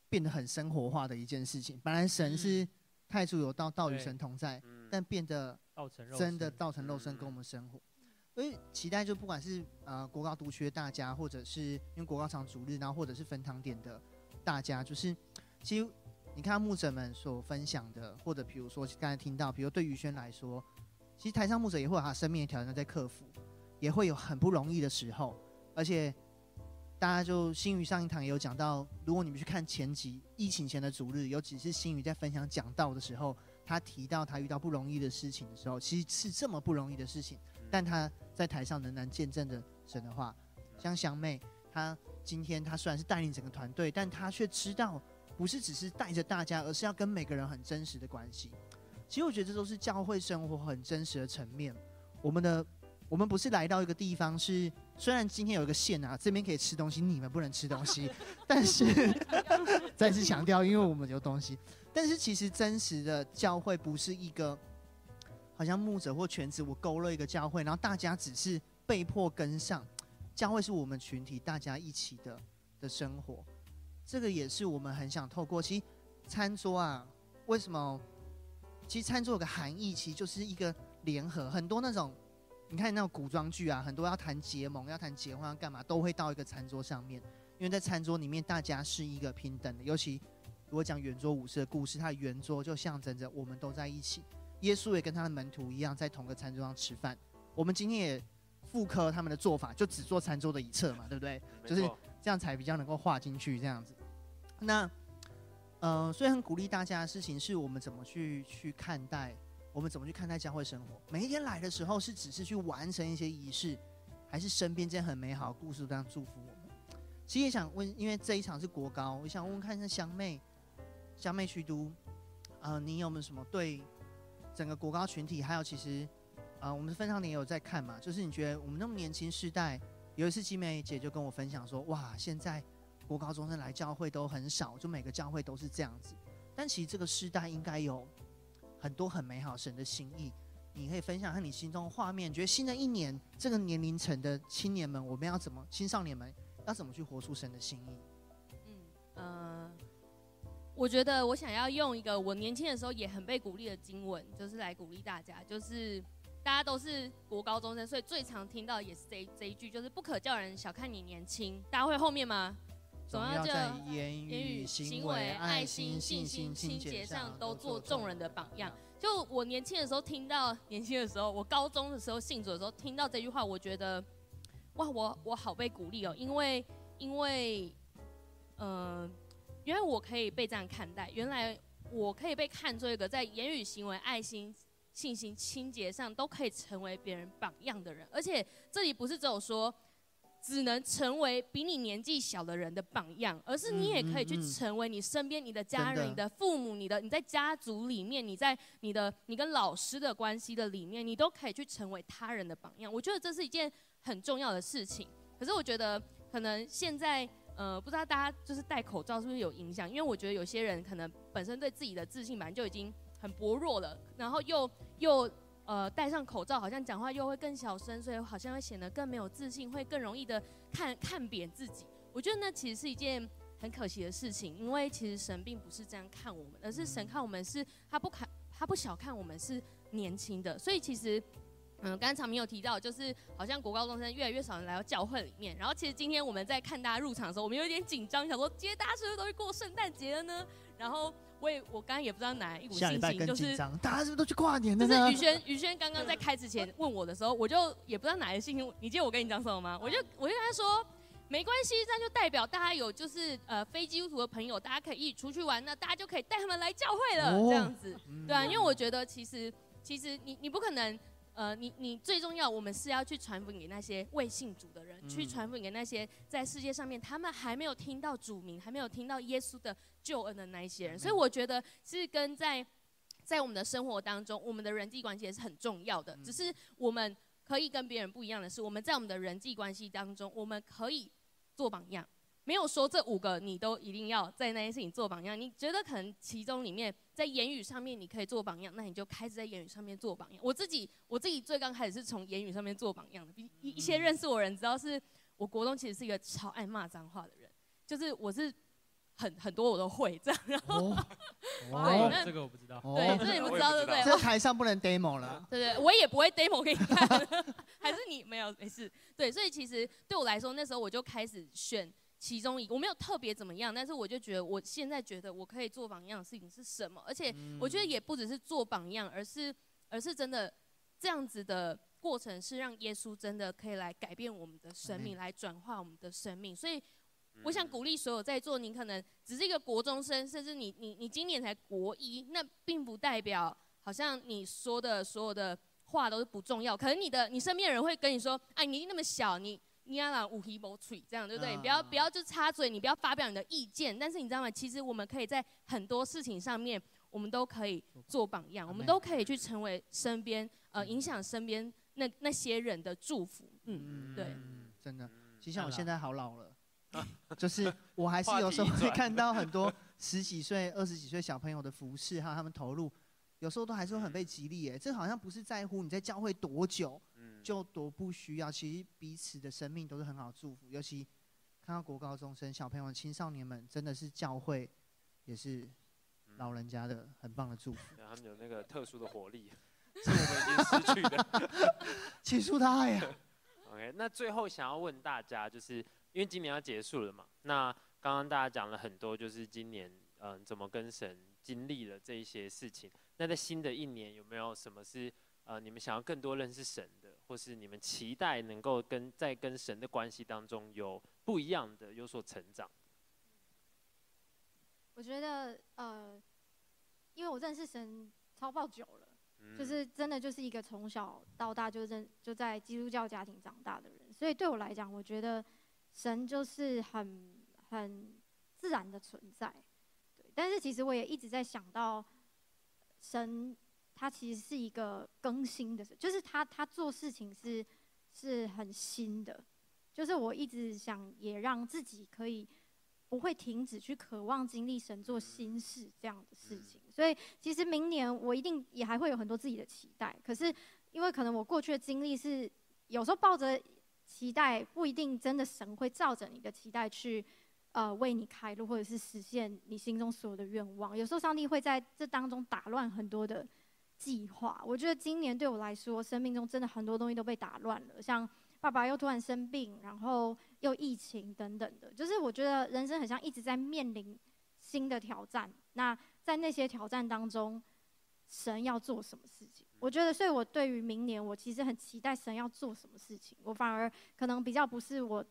Speaker 1: 变得很生活化的一件事情。本来神是太初有道，道与神同在，但变得真的道成肉身跟我们生活。所以期待就不管是呃国高独学大家，或者是因为国高场主日，然后或者是分堂点的大家，就是其实你看牧者们所分享的，或者比如说刚才听到，比如对于轩来说，其实台上牧者也会有他生命的挑战在克服。也会有很不容易的时候，而且大家就新宇上一堂也有讲到，如果你们去看前集疫情前的主日，尤其是新宇在分享讲道的时候，他提到他遇到不容易的事情的时候，其实是这么不容易的事情，但他在台上仍然见证着神的话。像香妹，她今天她虽然是带领整个团队，但她却知道不是只是带着大家，而是要跟每个人很真实的关系。其实我觉得这都是教会生活很真实的层面。我们的我们不是来到一个地方是，是虽然今天有一个线啊，这边可以吃东西，你们不能吃东西，但是再次强调，因为我们有东西。但是其实真实的教会不是一个，好像牧者或全职，我勾勒一个教会，然后大家只是被迫跟上。教会是我们群体大家一起的的生活，这个也是我们很想透过。其实餐桌啊，为什么？其实餐桌有个含义，其实就是一个联合。很多那种，你看那种古装剧啊，很多要谈结盟、要谈结婚、要干嘛，都会到一个餐桌上面。因为在餐桌里面，大家是一个平等的。尤其如果讲圆桌武士的故事，它的圆桌就象征着我们都在一起。耶稣也跟他的门徒一样，在同个餐桌上吃饭。我们今天也复刻他们的做法，就只做餐桌的一侧嘛，对不对？就是这样才比较能够画进去这样子。那。呃，所以很鼓励大家的事情是我们怎么去去看待，我们怎么去看待教会生活。每一天来的时候是只是去完成一些仪式，还是身边这些很美好的故事这样祝福我们？其实也想问，因为这一场是国高，我想问问看一下香妹，香妹徐都，呃，你有没有什么对整个国高群体，还有其实，呃，我们分上年有在看嘛？就是你觉得我们那么年轻世代，有一次集美姐就跟我分享说，哇，现在。国高中生来教会都很少，就每个教会都是这样子。但其实这个时代应该有很多很美好神的心意，你可以分享下你心中的画面。觉得新的一年这个年龄层的青年们，我们要怎么？青少年们要怎么去活出神的心意？
Speaker 4: 嗯呃，我觉得我想要用一个我年轻的时候也很被鼓励的经文，就是来鼓励大家。就是大家都是国高中生，所以最常听到也是这这一句，就是不可叫人小看你年轻。大家会后面吗？
Speaker 1: 总要在言语、行为、爱心、信心、清洁上都做众人的榜样。
Speaker 4: 就我年轻的时候听到，年轻的时候，我高中的时候信主的时候听到这句话，我觉得，哇，我我好被鼓励哦，因为因为，嗯、呃，原来我可以被这样看待，原来我可以被看作一个在言语、行为、爱心、信心、清洁上都可以成为别人榜样的人，而且这里不是只有说。只能成为比你年纪小的人的榜样，而是你也可以去成为你身边、你的家人、你的父母、你的你在家族里面、你在你的你跟老师的关系的里面，你都可以去成为他人的榜样。我觉得这是一件很重要的事情。可是我觉得可能现在呃，不知道大家就是戴口罩是不是有影响？因为我觉得有些人可能本身对自己的自信本来就已经很薄弱了，然后又又。呃，戴上口罩好像讲话又会更小声，所以好像会显得更没有自信，会更容易的看看扁自己。我觉得那其实是一件很可惜的事情，因为其实神并不是这样看我们，而是神看我们是他不看他不小看我们是年轻的。所以其实，嗯，刚才没有提到，就是好像国高中生越来越少人来到教会里面。然后其实今天我们在看大家入场的时候，我们有点紧张，想说今天大家是不是都会过圣诞节了呢？然后。我也我刚刚也不知道哪一股心情，就是
Speaker 1: 大家是不是都去跨年了？
Speaker 4: 就是宇轩宇轩刚刚在开始前问我的时候，我就也不知道哪一个心情。你记得我跟你讲什么吗？我就我就跟他说，没关系，这样就代表大家有就是呃非基督徒的朋友，大家可以一起出去玩，那大家就可以带他们来教会了，这样子，对啊，因为我觉得其实其实你你不可能。呃，你你最重要，我们是要去传福音给那些未信主的人，嗯、去传福音给那些在世界上面他们还没有听到主名，还没有听到耶稣的救恩的那一些人。嗯、所以我觉得是跟在在我们的生活当中，我们的人际关系也是很重要的。嗯、只是我们可以跟别人不一样的是，我们在我们的人际关系当中，我们可以做榜样。没有说这五个你都一定要在那件事情做榜样。你觉得可能其中里面在言语上面你可以做榜样，那你就开始在言语上面做榜样。我自己我自己最刚开始是从言语上面做榜样的。一一些认识我人知道，是我国中其实是一个超爱骂脏话的人，就是我是很很多我都会这样。然后，
Speaker 3: 哦，这个我不知道。
Speaker 4: 对，这你不知道对不对？
Speaker 1: 这台上不能 demo 了。
Speaker 4: 对对，我也不会 demo 给你看，还是你没有没事。对，所以其实对我来说，那时候我就开始选。其中一个我没有特别怎么样，但是我就觉得我现在觉得我可以做榜样的事情是什么？而且我觉得也不只是做榜样，而是而是真的这样子的过程是让耶稣真的可以来改变我们的生命，来转化我们的生命。所以我想鼓励所有在座，你可能只是一个国中生，甚至你你你今年才国一，那并不代表好像你说的所有的话都是不重要。可能你的你身边的人会跟你说，哎，你那么小，你。你要让无皮无嘴，这样对不对？你不要不要就插嘴，你不要发表你的意见。但是你知道吗？其实我们可以在很多事情上面，我们都可以做榜样，我们都可以去成为身边呃影响身边那那些人的祝福。嗯，对，
Speaker 1: 真的，其实像我现在好老了，就是我还是有时候会看到很多十几岁、二十几岁小朋友的服饰，还有他们投入，有时候都还是会很被激励。哎，这好像不是在乎你在教会多久，就多不需要。其实彼此的生命都是很好祝福，尤其看到国高中生、小朋友、青少年们，真的是教会，也是老人家的很棒的祝福。
Speaker 2: 他们有那个特殊的活力，是我们已经失去的。
Speaker 1: 起诉他呀。
Speaker 2: OK，那最后想要问大家，就是因为今年要结束了嘛，那刚刚大家讲了很多，就是今年嗯、呃、怎么跟神经历了这一些事情。那在新的一年有没有什么是呃你们想要更多认识神的，或是你们期待能够跟在跟神的关系当中有不一样的、有所成长？
Speaker 5: 我觉得呃，因为我认识神超爆久了。就是真的就是一个从小到大就认就在基督教家庭长大的人，所以对我来讲，我觉得神就是很很自然的存在。对，但是其实我也一直在想到，神他其实是一个更新的神，就是他他做事情是是很新的，就是我一直想也让自己可以。不会停止去渴望经历神做新事这样的事情，所以其实明年我一定也还会有很多自己的期待。可是因为可能我过去的经历是有时候抱着期待，不一定真的神会照着你的期待去呃为你开路，或者是实现你心中所有的愿望。有时候上帝会在这当中打乱很多的计划。我觉得今年对我来说，生命中真的很多东西都被打乱了，像。爸爸又突然生病，然后又疫情等等的，就是我觉得人生很像一直在面临新的挑战。那在那些挑战当中，神要做什么事情？我觉得，所以我对于明年，我其实很期待神要做什么事情。我反而可能比较不是我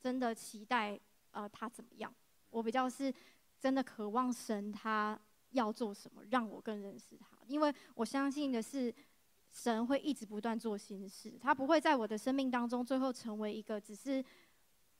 Speaker 5: 真的期待呃他怎么样，我比较是真的渴望神他要做什么，让我更认识他。因为我相信的是。神会一直不断做新事，他不会在我的生命当中最后成为一个只是，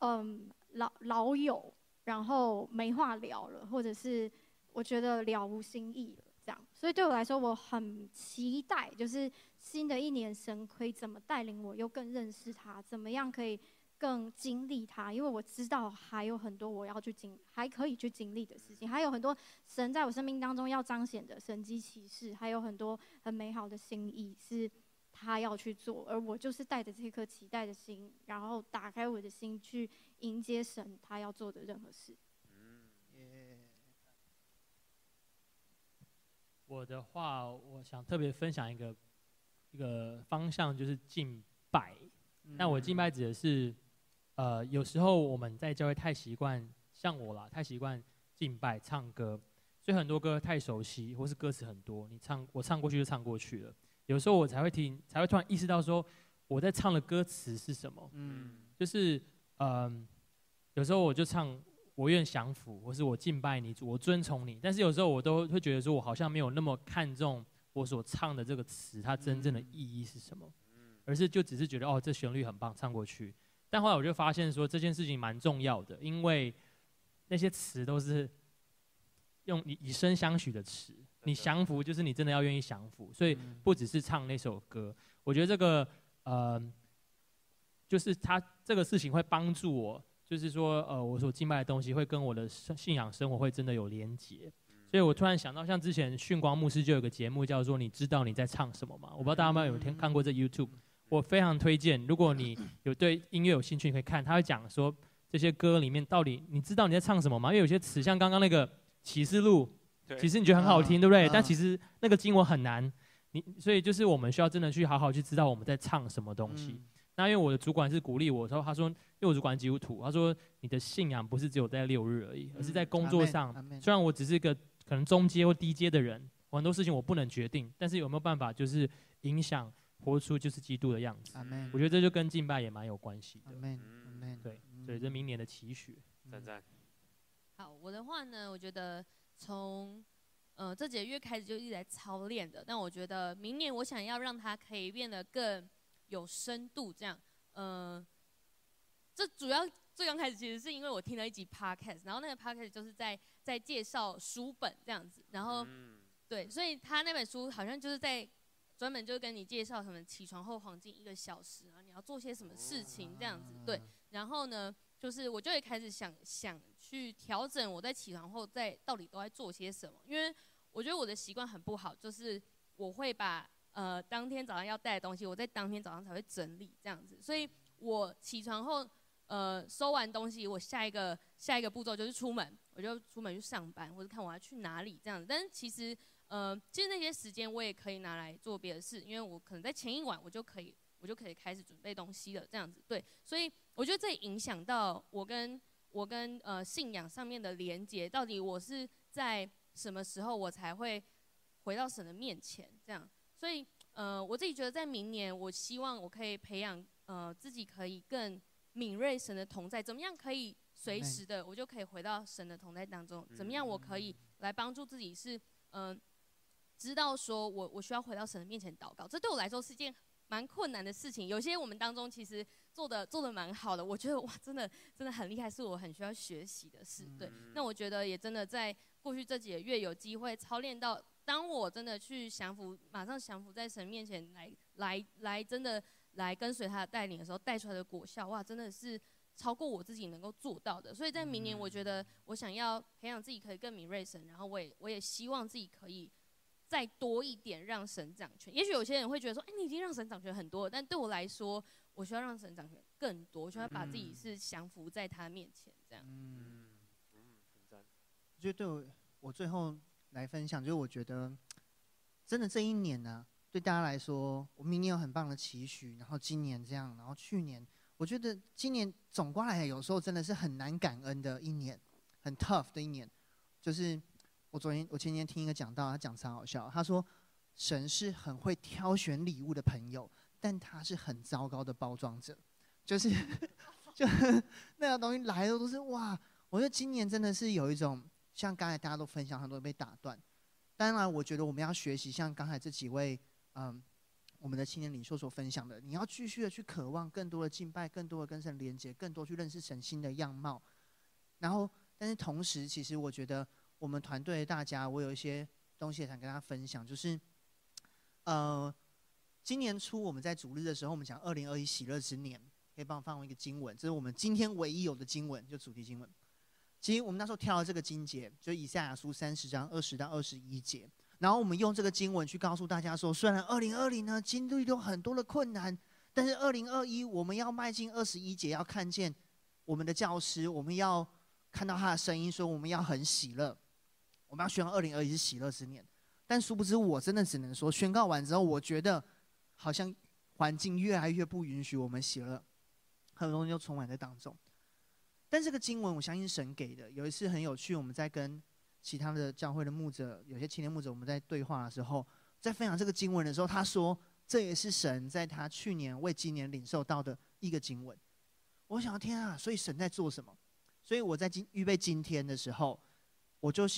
Speaker 5: 嗯，老老友，然后没话聊了，或者是我觉得了无新意了这样。所以对我来说，我很期待，就是新的一年神可以怎么带领我，又更认识他，怎么样可以。更经历他，因为我知道还有很多我要去经，还可以去经历的事情，还有很多神在我生命当中要彰显的神迹奇事，还有很多很美好的心意是他要去做，而我就是带着这颗期待的心，然后打开我的心去迎接神他要做的任何事。嗯，
Speaker 3: 我的话，我想特别分享一个一个方向，就是敬拜。那我敬拜指的是。呃，有时候我们在教会太习惯，像我啦，太习惯敬拜唱歌，所以很多歌太熟悉，或是歌词很多，你唱我唱过去就唱过去了。有时候我才会听，才会突然意识到说我在唱的歌词是什么。嗯，就是嗯、呃，有时候我就唱我愿降服，或是我敬拜你，我尊崇你。但是有时候我都会觉得说我好像没有那么看重我所唱的这个词，它真正的意义是什么，而是就只是觉得哦，这旋律很棒，唱过去。但后来我就发现说这件事情蛮重要的，因为那些词都是用以以身相许的词，你降服就是你真的要愿意降服，所以不只是唱那首歌。我觉得这个呃，就是他这个事情会帮助我，就是说呃，我所敬拜的东西会跟我的信仰生活会真的有连结。所以我突然想到，像之前训光牧师就有个节目叫做“你知道你在唱什么吗？”我不知道大家有没有听看过这 YouTube。我非常推荐，如果你有对音乐有兴趣，你可以看。他会讲说这些歌里面到底你知道你在唱什么吗？因为有些词像刚刚那个启示录，其实你觉得很好听，对不对？但其实那个经文很难。你所以就是我们需要真的去好好去知道我们在唱什么东西。那因为我的主管是鼓励我说，他说因为我主管基督徒，他说你的信仰不是只有在六日而已，而是在工作上。虽然我只是一个可能中阶或低阶的人，很多事情我不能决定，但是有没有办法就是影响？活出就是基督的样子。我觉得这就跟敬拜也蛮有关系的。对，所以这明年的期许。赞赞。
Speaker 4: 好，我的话呢，我觉得从呃这几个月开始就一直在操练的。但我觉得明年我想要让它可以变得更有深度，这样。嗯、呃，这主要最刚开始其实是因为我听了一集 podcast，然后那个 podcast 就是在在介绍书本这样子，然后。对，所以他那本书好像就是在专门就跟你介绍什么起床后黄金一个小时啊，你要做些什么事情这样子，对。然后呢，就是我就会开始想想去调整我在起床后在到底都在做些什么，因为我觉得我的习惯很不好，就是我会把呃当天早上要带的东西，我在当天早上才会整理这样子，所以我起床后。呃，收完东西，我下一个下一个步骤就是出门，我就出门去上班，或者看我要去哪里这样子。但是其实，呃，其实那些时间我也可以拿来做别的事，因为我可能在前一晚我就可以，我就可以开始准备东西了，这样子。对，所以我觉得这影响到我跟我跟呃信仰上面的连接，到底我是在什么时候我才会回到神的面前这样。所以，呃，我自己觉得在明年，我希望我可以培养呃自己可以更。敏锐神的同在，怎么样可以随时的，我就可以回到神的同在当中？怎么样我可以来帮助自己？是嗯、呃，知道说我我需要回到神的面前祷告，这对我来说是件蛮困难的事情。有些我们当中其实做的做的蛮好的，我觉得哇，真的真的很厉害，是我很需要学习的事。对，那我觉得也真的在过去这几个月有机会操练到，当我真的去降服，马上降服在神面前来来来，真的。来跟随他的带领的时候，带出来的果效，哇，真的是超过我自己能够做到的。所以在明年，我觉得我想要培养自己可以更敏锐神，然后我也我也希望自己可以再多一点让神掌权。也许有些人会觉得说，哎，你已经让神掌权很多了，但对我来说，我需要让神掌权更多，我需要把自己是降服在他面前这样。
Speaker 2: 嗯嗯，很赞。
Speaker 1: 我觉得对我，我最后来分享，就是我觉得真的这一年呢、啊。对大家来说，我明年有很棒的期许，然后今年这样，然后去年，我觉得今年总过来，有时候真的是很难感恩的一年，很 tough 的一年。就是我昨天，我前天听一个讲道，他讲超好笑，他说神是很会挑选礼物的朋友，但他是很糟糕的包装者，就是 就那个东西来的都是哇，我觉得今年真的是有一种像刚才大家都分享，很多被打断。当然，我觉得我们要学习像刚才这几位。嗯，我们的青年领袖所分享的，你要继续的去渴望更多的敬拜，更多的跟神连接，更多去认识神新的样貌。然后，但是同时，其实我觉得我们团队大家，我有一些东西也想跟大家分享，就是，呃，今年初我们在主日的时候，我们讲二零二一喜乐之年，可以帮我放一个经文，这是我们今天唯一有的经文，就主题经文。其实我们那时候挑了这个经节，就以赛亚书三十章二十到二十一节。然后我们用这个经文去告诉大家说，虽然二零二零呢经历了很多的困难，但是二零二一我们要迈进二十一节，要看见我们的教师，我们要看到他的声音，说我们要很喜乐，我们要宣告二零二一是喜乐之年。但殊不知，我真的只能说，宣告完之后，我觉得好像环境越来越不允许我们喜乐，很多东西就充满在当中。但这个经文，我相信神给的。有一次很有趣，我们在跟。其他的教会的牧者，有些青年牧者，我们在对话的时候，在分享这个经文的时候，他说，这也是神在他去年为今年领受到的一个经文。我想，天啊，所以神在做什么？所以我在今预备今天的时候，我就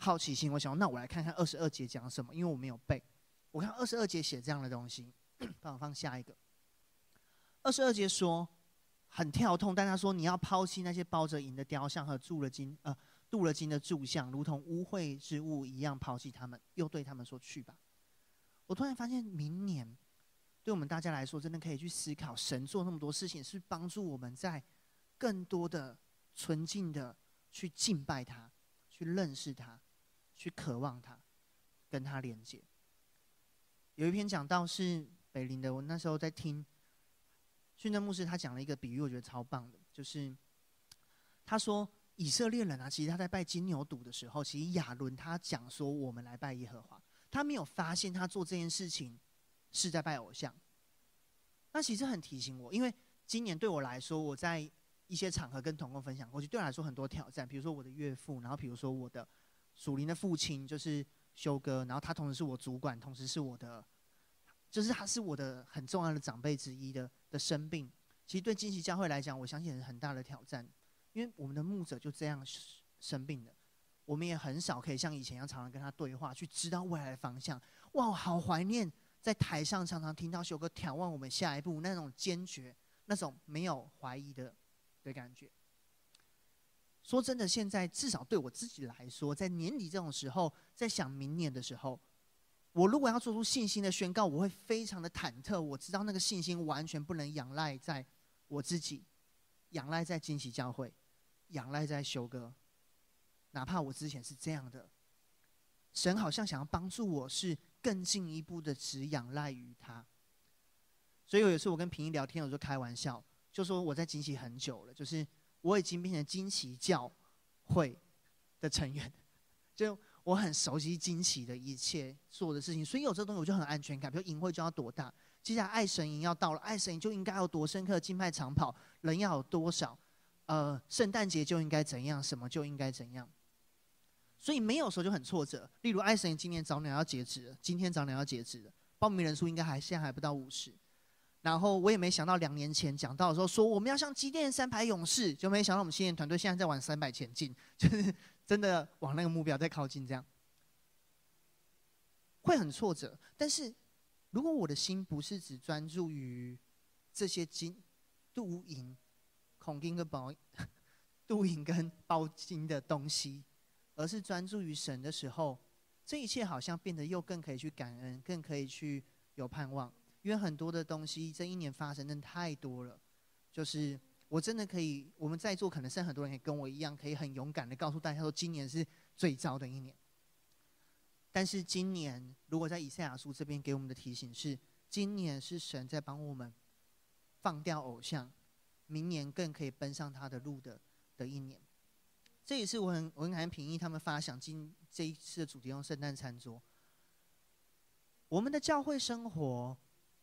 Speaker 1: 好奇心，我想，那我来看看二十二节讲什么，因为我没有背。我看二十二节写这样的东西，帮我放下一个。二十二节说很跳痛，但他说你要抛弃那些包着银的雕像和铸了金，呃。镀了金的柱像，如同污秽之物一样抛弃他们，又对他们说：“去吧。”我突然发现，明年对我们大家来说，真的可以去思考，神做那么多事情，是帮助我们在更多的纯净的去敬拜他，去认识他，去渴望他，跟他连接。有一篇讲道是北林的，我那时候在听训政牧师，他讲了一个比喻，我觉得超棒的，就是他说。以色列人啊，其实他在拜金牛犊的时候，其实亚伦他讲说：“我们来拜耶和华。”他没有发现他做这件事情是在拜偶像。那其实很提醒我，因为今年对我来说，我在一些场合跟同工分享过去，对我来说很多挑战。比如说我的岳父，然后比如说我的属灵的父亲，就是修哥，然后他同时是我主管，同时是我的，就是他是我的。很重要的长辈之一的的。生病。其实对金禧教会来讲，我相信是很大的。挑战。因为我们的。牧者就这样生病了，我们也很少可以像以前一样常常跟他对话，去知道未来的方向。哇，我好怀念在台上常常听到修哥眺望我们下一步那种坚决、那种没有怀疑的。的感觉。说真的，现在至少对我自己来说，在年底这种时候，在想明年的时候，我如果要做出信心的宣告，我会非常的忐忑。我知道那个信心完全不能仰赖在我自己，仰赖在惊喜教会，仰赖在修哥，哪怕我之前是这样的，神好像想要帮助我，是更进一步的只仰赖于他。所以有一次我跟平一聊天，我就开玩笑，就说我在惊喜很久了，就是。我已经变成惊奇教会的成员，就我很熟悉惊奇的一切做的事情，所以有这东西我就很安全感。比如营会就要多大，接下来爱神营要到了，爱神营就应该有多深刻的敬拜长跑，人要有多少，呃，圣诞节就应该怎样，什么就应该怎样。所以没有时候就很挫折。例如爱神营今年早鸟要截止了，今天早鸟要截止了，报名人数应该还现在还不到五十。然后我也没想到，两年前讲到的时候说我们要像机电三排勇士，就没想到我们新人团队现在在往三百前进，就是真的往那个目标在靠近，这样会很挫折。但是如果我的心不是只专注于这些金、镀银、孔金跟宝、镀银跟包金的东西，而是专注于神的时候，这一切好像变得又更可以去感恩，更可以去有盼望。因为很多的东西这一年发生的太多了，就是我真的可以，我们在座可能是很多人也跟我一样，可以很勇敢的告诉大家说，今年是最糟的一年。但是今年，如果在以赛亚书这边给我们的提醒是，今年是神在帮我们放掉偶像，明年更可以奔上他的路的的一年。这也是我很我很感恩平易他们发想今这一次的主题用圣诞餐桌，我们的教会生活。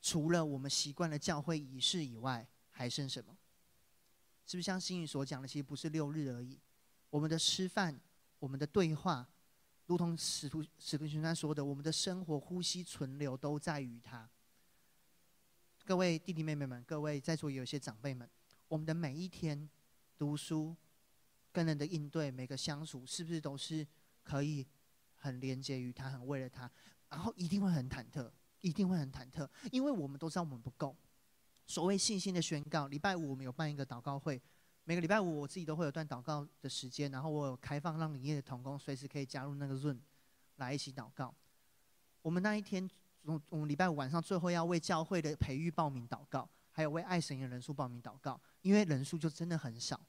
Speaker 1: 除了我们习惯的教会仪式以外，还剩什么？是不是像新宇所讲的，其实不是六日而已？我们的吃饭，我们的对话，如同使徒使徒行传说的，我们的生活、呼吸、存留都在于他。各位弟弟妹妹们，各位在座有些长辈们，我们的每一天读书、跟人的应对、每个相处，是不是都是可以很连接于他，很为了他，然后一定会很忐忑。一定会很忐忑，因为我们都知道我们不够。所谓信心的宣告，礼拜五我们有办一个祷告会，每个礼拜五我自己都会有段祷告的时间，然后我有开放让里面的同工随时可以加入那个 Zoom 来一起祷告。我们那一天，我们礼拜五晚上最后要为教会的培育报名祷告，还有为爱神的人数报名祷告，因为人数就真的很少。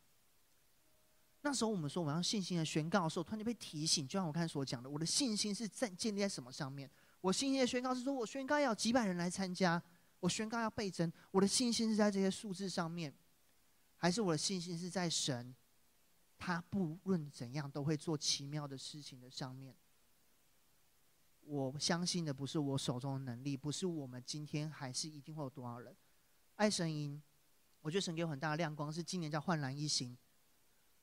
Speaker 1: 那时候我们说我要信心的宣告的时候，突然就被提醒，就像我刚才所讲的，我的信心是在建立在什么上面？我信心的宣告是说，我宣告要几百人来参加，我宣告要倍增。我的信心是在这些数字上面，还是我的信心是在神，他不论怎样都会做奇妙的事情的上面？我相信的不是我手中的能力，不是我们今天还是一定会有多少人。爱神营，我觉得神给我很大的亮光，是今年叫焕然一新。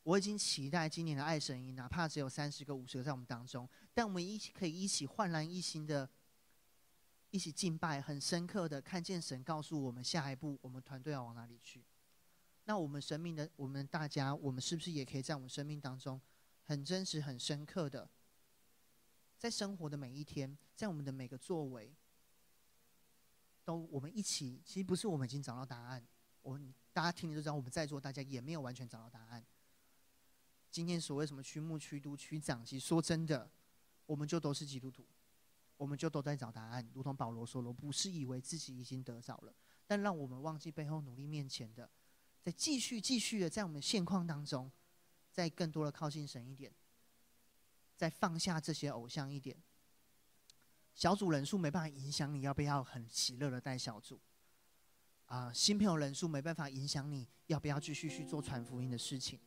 Speaker 1: 我已经期待今年的爱神营，哪怕只有三十个、五十个在我们当中，但我们一起可以一起焕然一新的，一起敬拜，很深刻的看见神告诉我们下一步我们团队要往哪里去。那我们生命的我们大家，我们是不是也可以在我们生命当中，很真实、很深刻的，在生活的每一天，在我们的每个作为，都我们一起，其实不是我们已经找到答案，我们大家听了就知道，我们在座大家也没有完全找到答案。今天所谓什么区牧、区督、区长，其实说真的，我们就都是基督徒，我们就都在找答案。如同保罗说了，不是以为自己已经得着了，但让我们忘记背后努力面前的，再继续继续的在我们现况当中，再更多的靠近神一点，再放下这些偶像一点。小组人数没办法影响你要不要很喜乐的带小组，啊，新朋友人数没办法影响你要不要继续去做传福音的事情。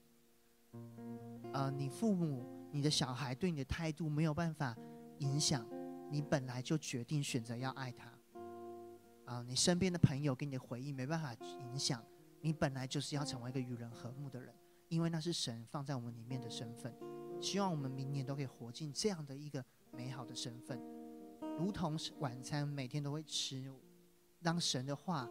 Speaker 1: 呃，你父母、你的小孩对你的态度没有办法影响你本来就决定选择要爱他。啊，你身边的朋友给你的回应没办法影响你本来就是要成为一个与人和睦的人，因为那是神放在我们里面的身份。希望我们明年都可以活进这样的一个美好的身份，如同晚餐每天都会吃，让神的话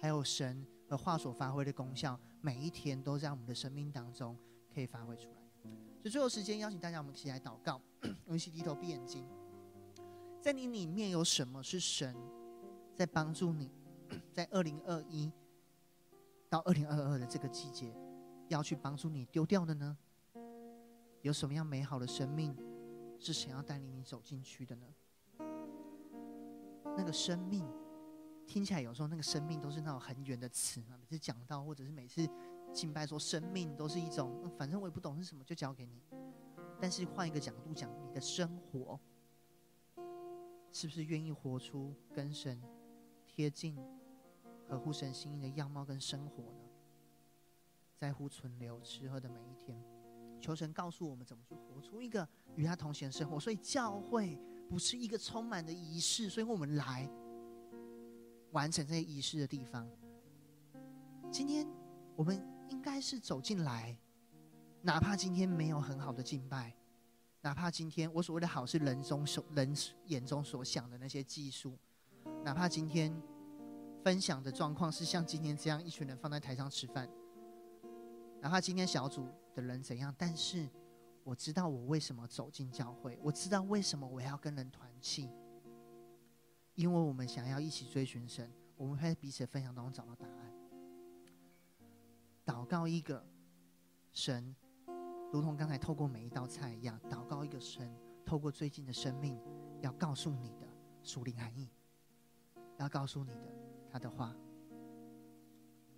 Speaker 1: 还有神和话所发挥的功效，每一天都在我们的生命当中。可以发挥出来。所以最后时间邀请大家，我们一起来祷告。我们一起低头闭眼睛，在你里面有什么是神在帮助你，在二零二一到二零二二的这个季节，要去帮助你丢掉的呢？有什么样美好的生命是想要带领你走进去的呢？那个生命听起来有时候那个生命都是那种很远的词嘛，每次讲到或者是每次敬拜说生命都是一种，反正我也不懂是什么，就交给你。但是换一个角度讲，你的生活是不是愿意活出跟神贴近、合乎神心意的样貌跟生活呢？在乎存留、吃喝的每一天，求神告诉我们怎么去活出一个与他同行的生活。所以教会不是一个充满的仪式，所以我们来完成这些仪式的地方。今天我们应该是走进来，哪怕今天没有很好的敬拜，哪怕今天我所谓的好是人中所人眼中所想的那些技术，哪怕今天分享的状况是像今天这样一群人放在台上吃饭。哪怕今天小组的人怎样，但是我知道我为什么走进教会，我知道为什么我要跟人团契，因为我们想要一起追寻神，我们会在彼此分享当中找到答案。祷告一个神，如同刚才透过每一道菜一样，祷告一个神，透过最近的生命，要告诉你的属灵含义，要告诉你的他的话。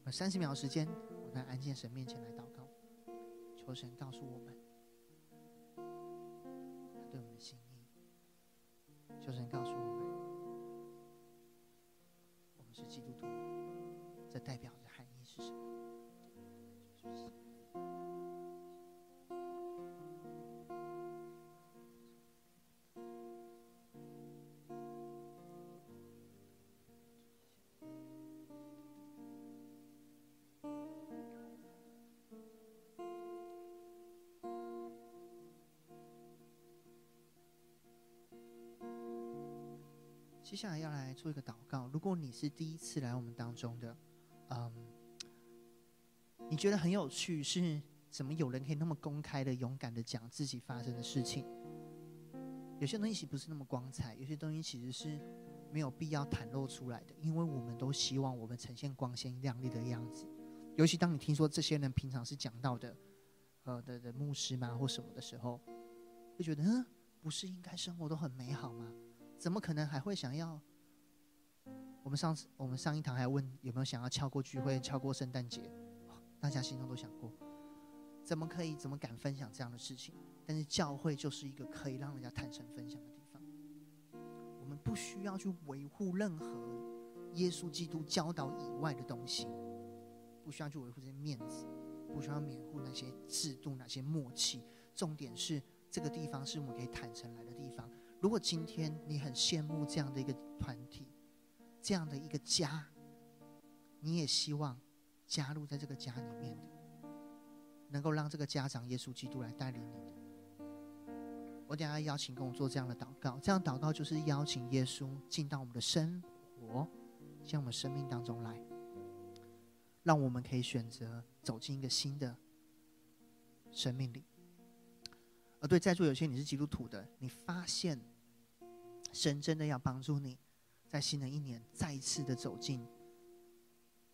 Speaker 1: 有三十秒时间。我在安静神面前来祷告，求神告诉我们他对我们的心意。求神告诉我们，我们是基督徒，这代表的含义是什么？接下来要来做一个祷告。如果你是第一次来我们当中的，嗯，你觉得很有趣，是怎么有人可以那么公开的、勇敢的讲自己发生的事情？有些东西其实不是那么光彩，有些东西其实是没有必要袒露出来的，因为我们都希望我们呈现光鲜亮丽的样子。尤其当你听说这些人平常是讲到的，呃的的牧师嘛或什么的时候，会觉得，嗯，不是应该生活都很美好吗？怎么可能还会想要？我们上次我们上一堂还问有没有想要翘过聚会、翘过圣诞节，大家心中都想过。怎么可以？怎么敢分享这样的事情？但是教会就是一个可以让人家坦诚分享的地方。我们不需要去维护任何耶稣基督教导以外的东西，不需要去维护这些面子，不需要缅护那些制度、那些默契。重点是这个地方是我们可以坦诚来的地方。如果今天你很羡慕这样的一个团体，这样的一个家，你也希望加入在这个家里面的，能够让这个家长耶稣基督来带领你的。我等下邀请跟我做这样的祷告，这样祷告就是邀请耶稣进到我们的生活，向我们生命当中来，让我们可以选择走进一个新的生命里。而对在座有些你是基督徒的，你发现神真的要帮助你，在新的一年再一次的走进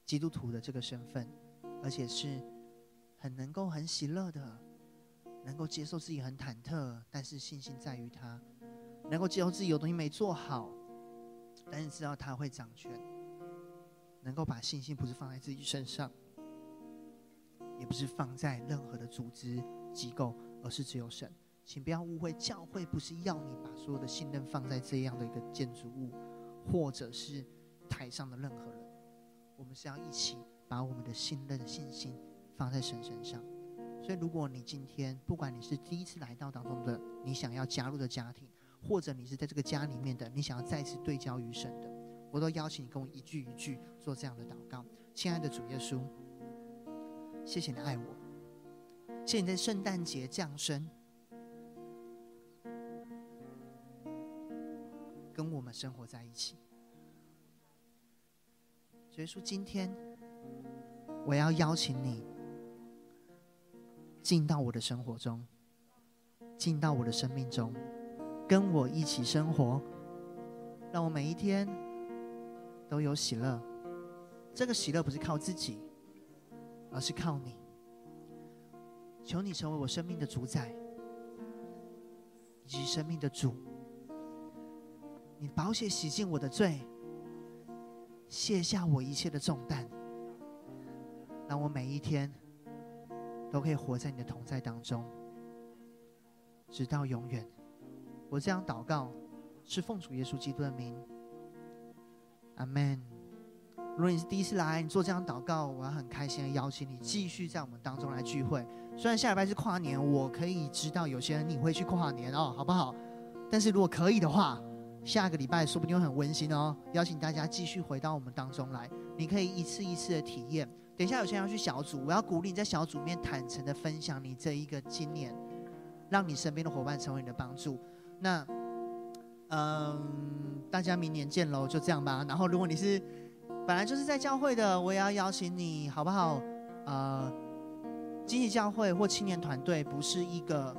Speaker 1: 基督徒的这个身份，而且是很能够很喜乐的，能够接受自己很忐忑，但是信心在于他，能够接受自己有东西没做好，但是知道他会掌权，能够把信心不是放在自己身上，也不是放在任何的组织机构。而是只有神，请不要误会，教会不是要你把所有的信任放在这样的一个建筑物，或者是台上的任何人。我们是要一起把我们的信任、信心放在神身上。所以，如果你今天不管你是第一次来到当中的，你想要加入的家庭，或者你是在这个家里面的，你想要再次对焦于神的，我都邀请你跟我一句一句做这样的祷告。亲爱的主耶稣，谢谢你爱我。现在圣诞节降生，跟我们生活在一起。所以说，今天我要邀请你进到我的生活中，进到我的生命中，跟我一起生活，让我每一天都有喜乐。这个喜乐不是靠自己，而是靠你。求你成为我生命的主宰，以及生命的主。你宝血洗净我的罪，卸下我一切的重担，让我每一天都可以活在你的同在当中，直到永远。我这样祷告，是奉主耶稣基督的名，阿门。如果你是第一次来，你做这样祷告，我要很开心的邀请你继续在我们当中来聚会。虽然下礼拜是跨年，我可以知道有些人你会去跨年哦，好不好？但是如果可以的话，下个礼拜说不定会很温馨哦。邀请大家继续回到我们当中来，你可以一次一次的体验。等一下有些人要去小组，我要鼓励你在小组里面坦诚的分享你这一个经验，让你身边的伙伴成为你的帮助。那，嗯，大家明年见喽，就这样吧。然后如果你是本来就是在教会的，我也要邀请你，好不好？呃，经济教会或青年团队不是一个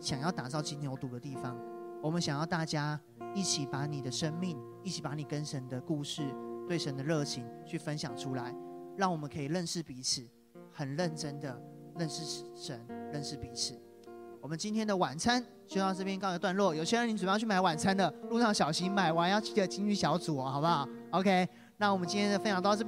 Speaker 1: 想要打造金牛犊的地方。我们想要大家一起把你的生命，一起把你跟神的故事、对神的热情去分享出来，让我们可以认识彼此，很认真的认识神，认识彼此。我们今天的晚餐就到这边告一段落。有些人你准备要去买晚餐的，路上小心买完要记得进去小组哦，好不好？OK。那我们今天的分享到这边。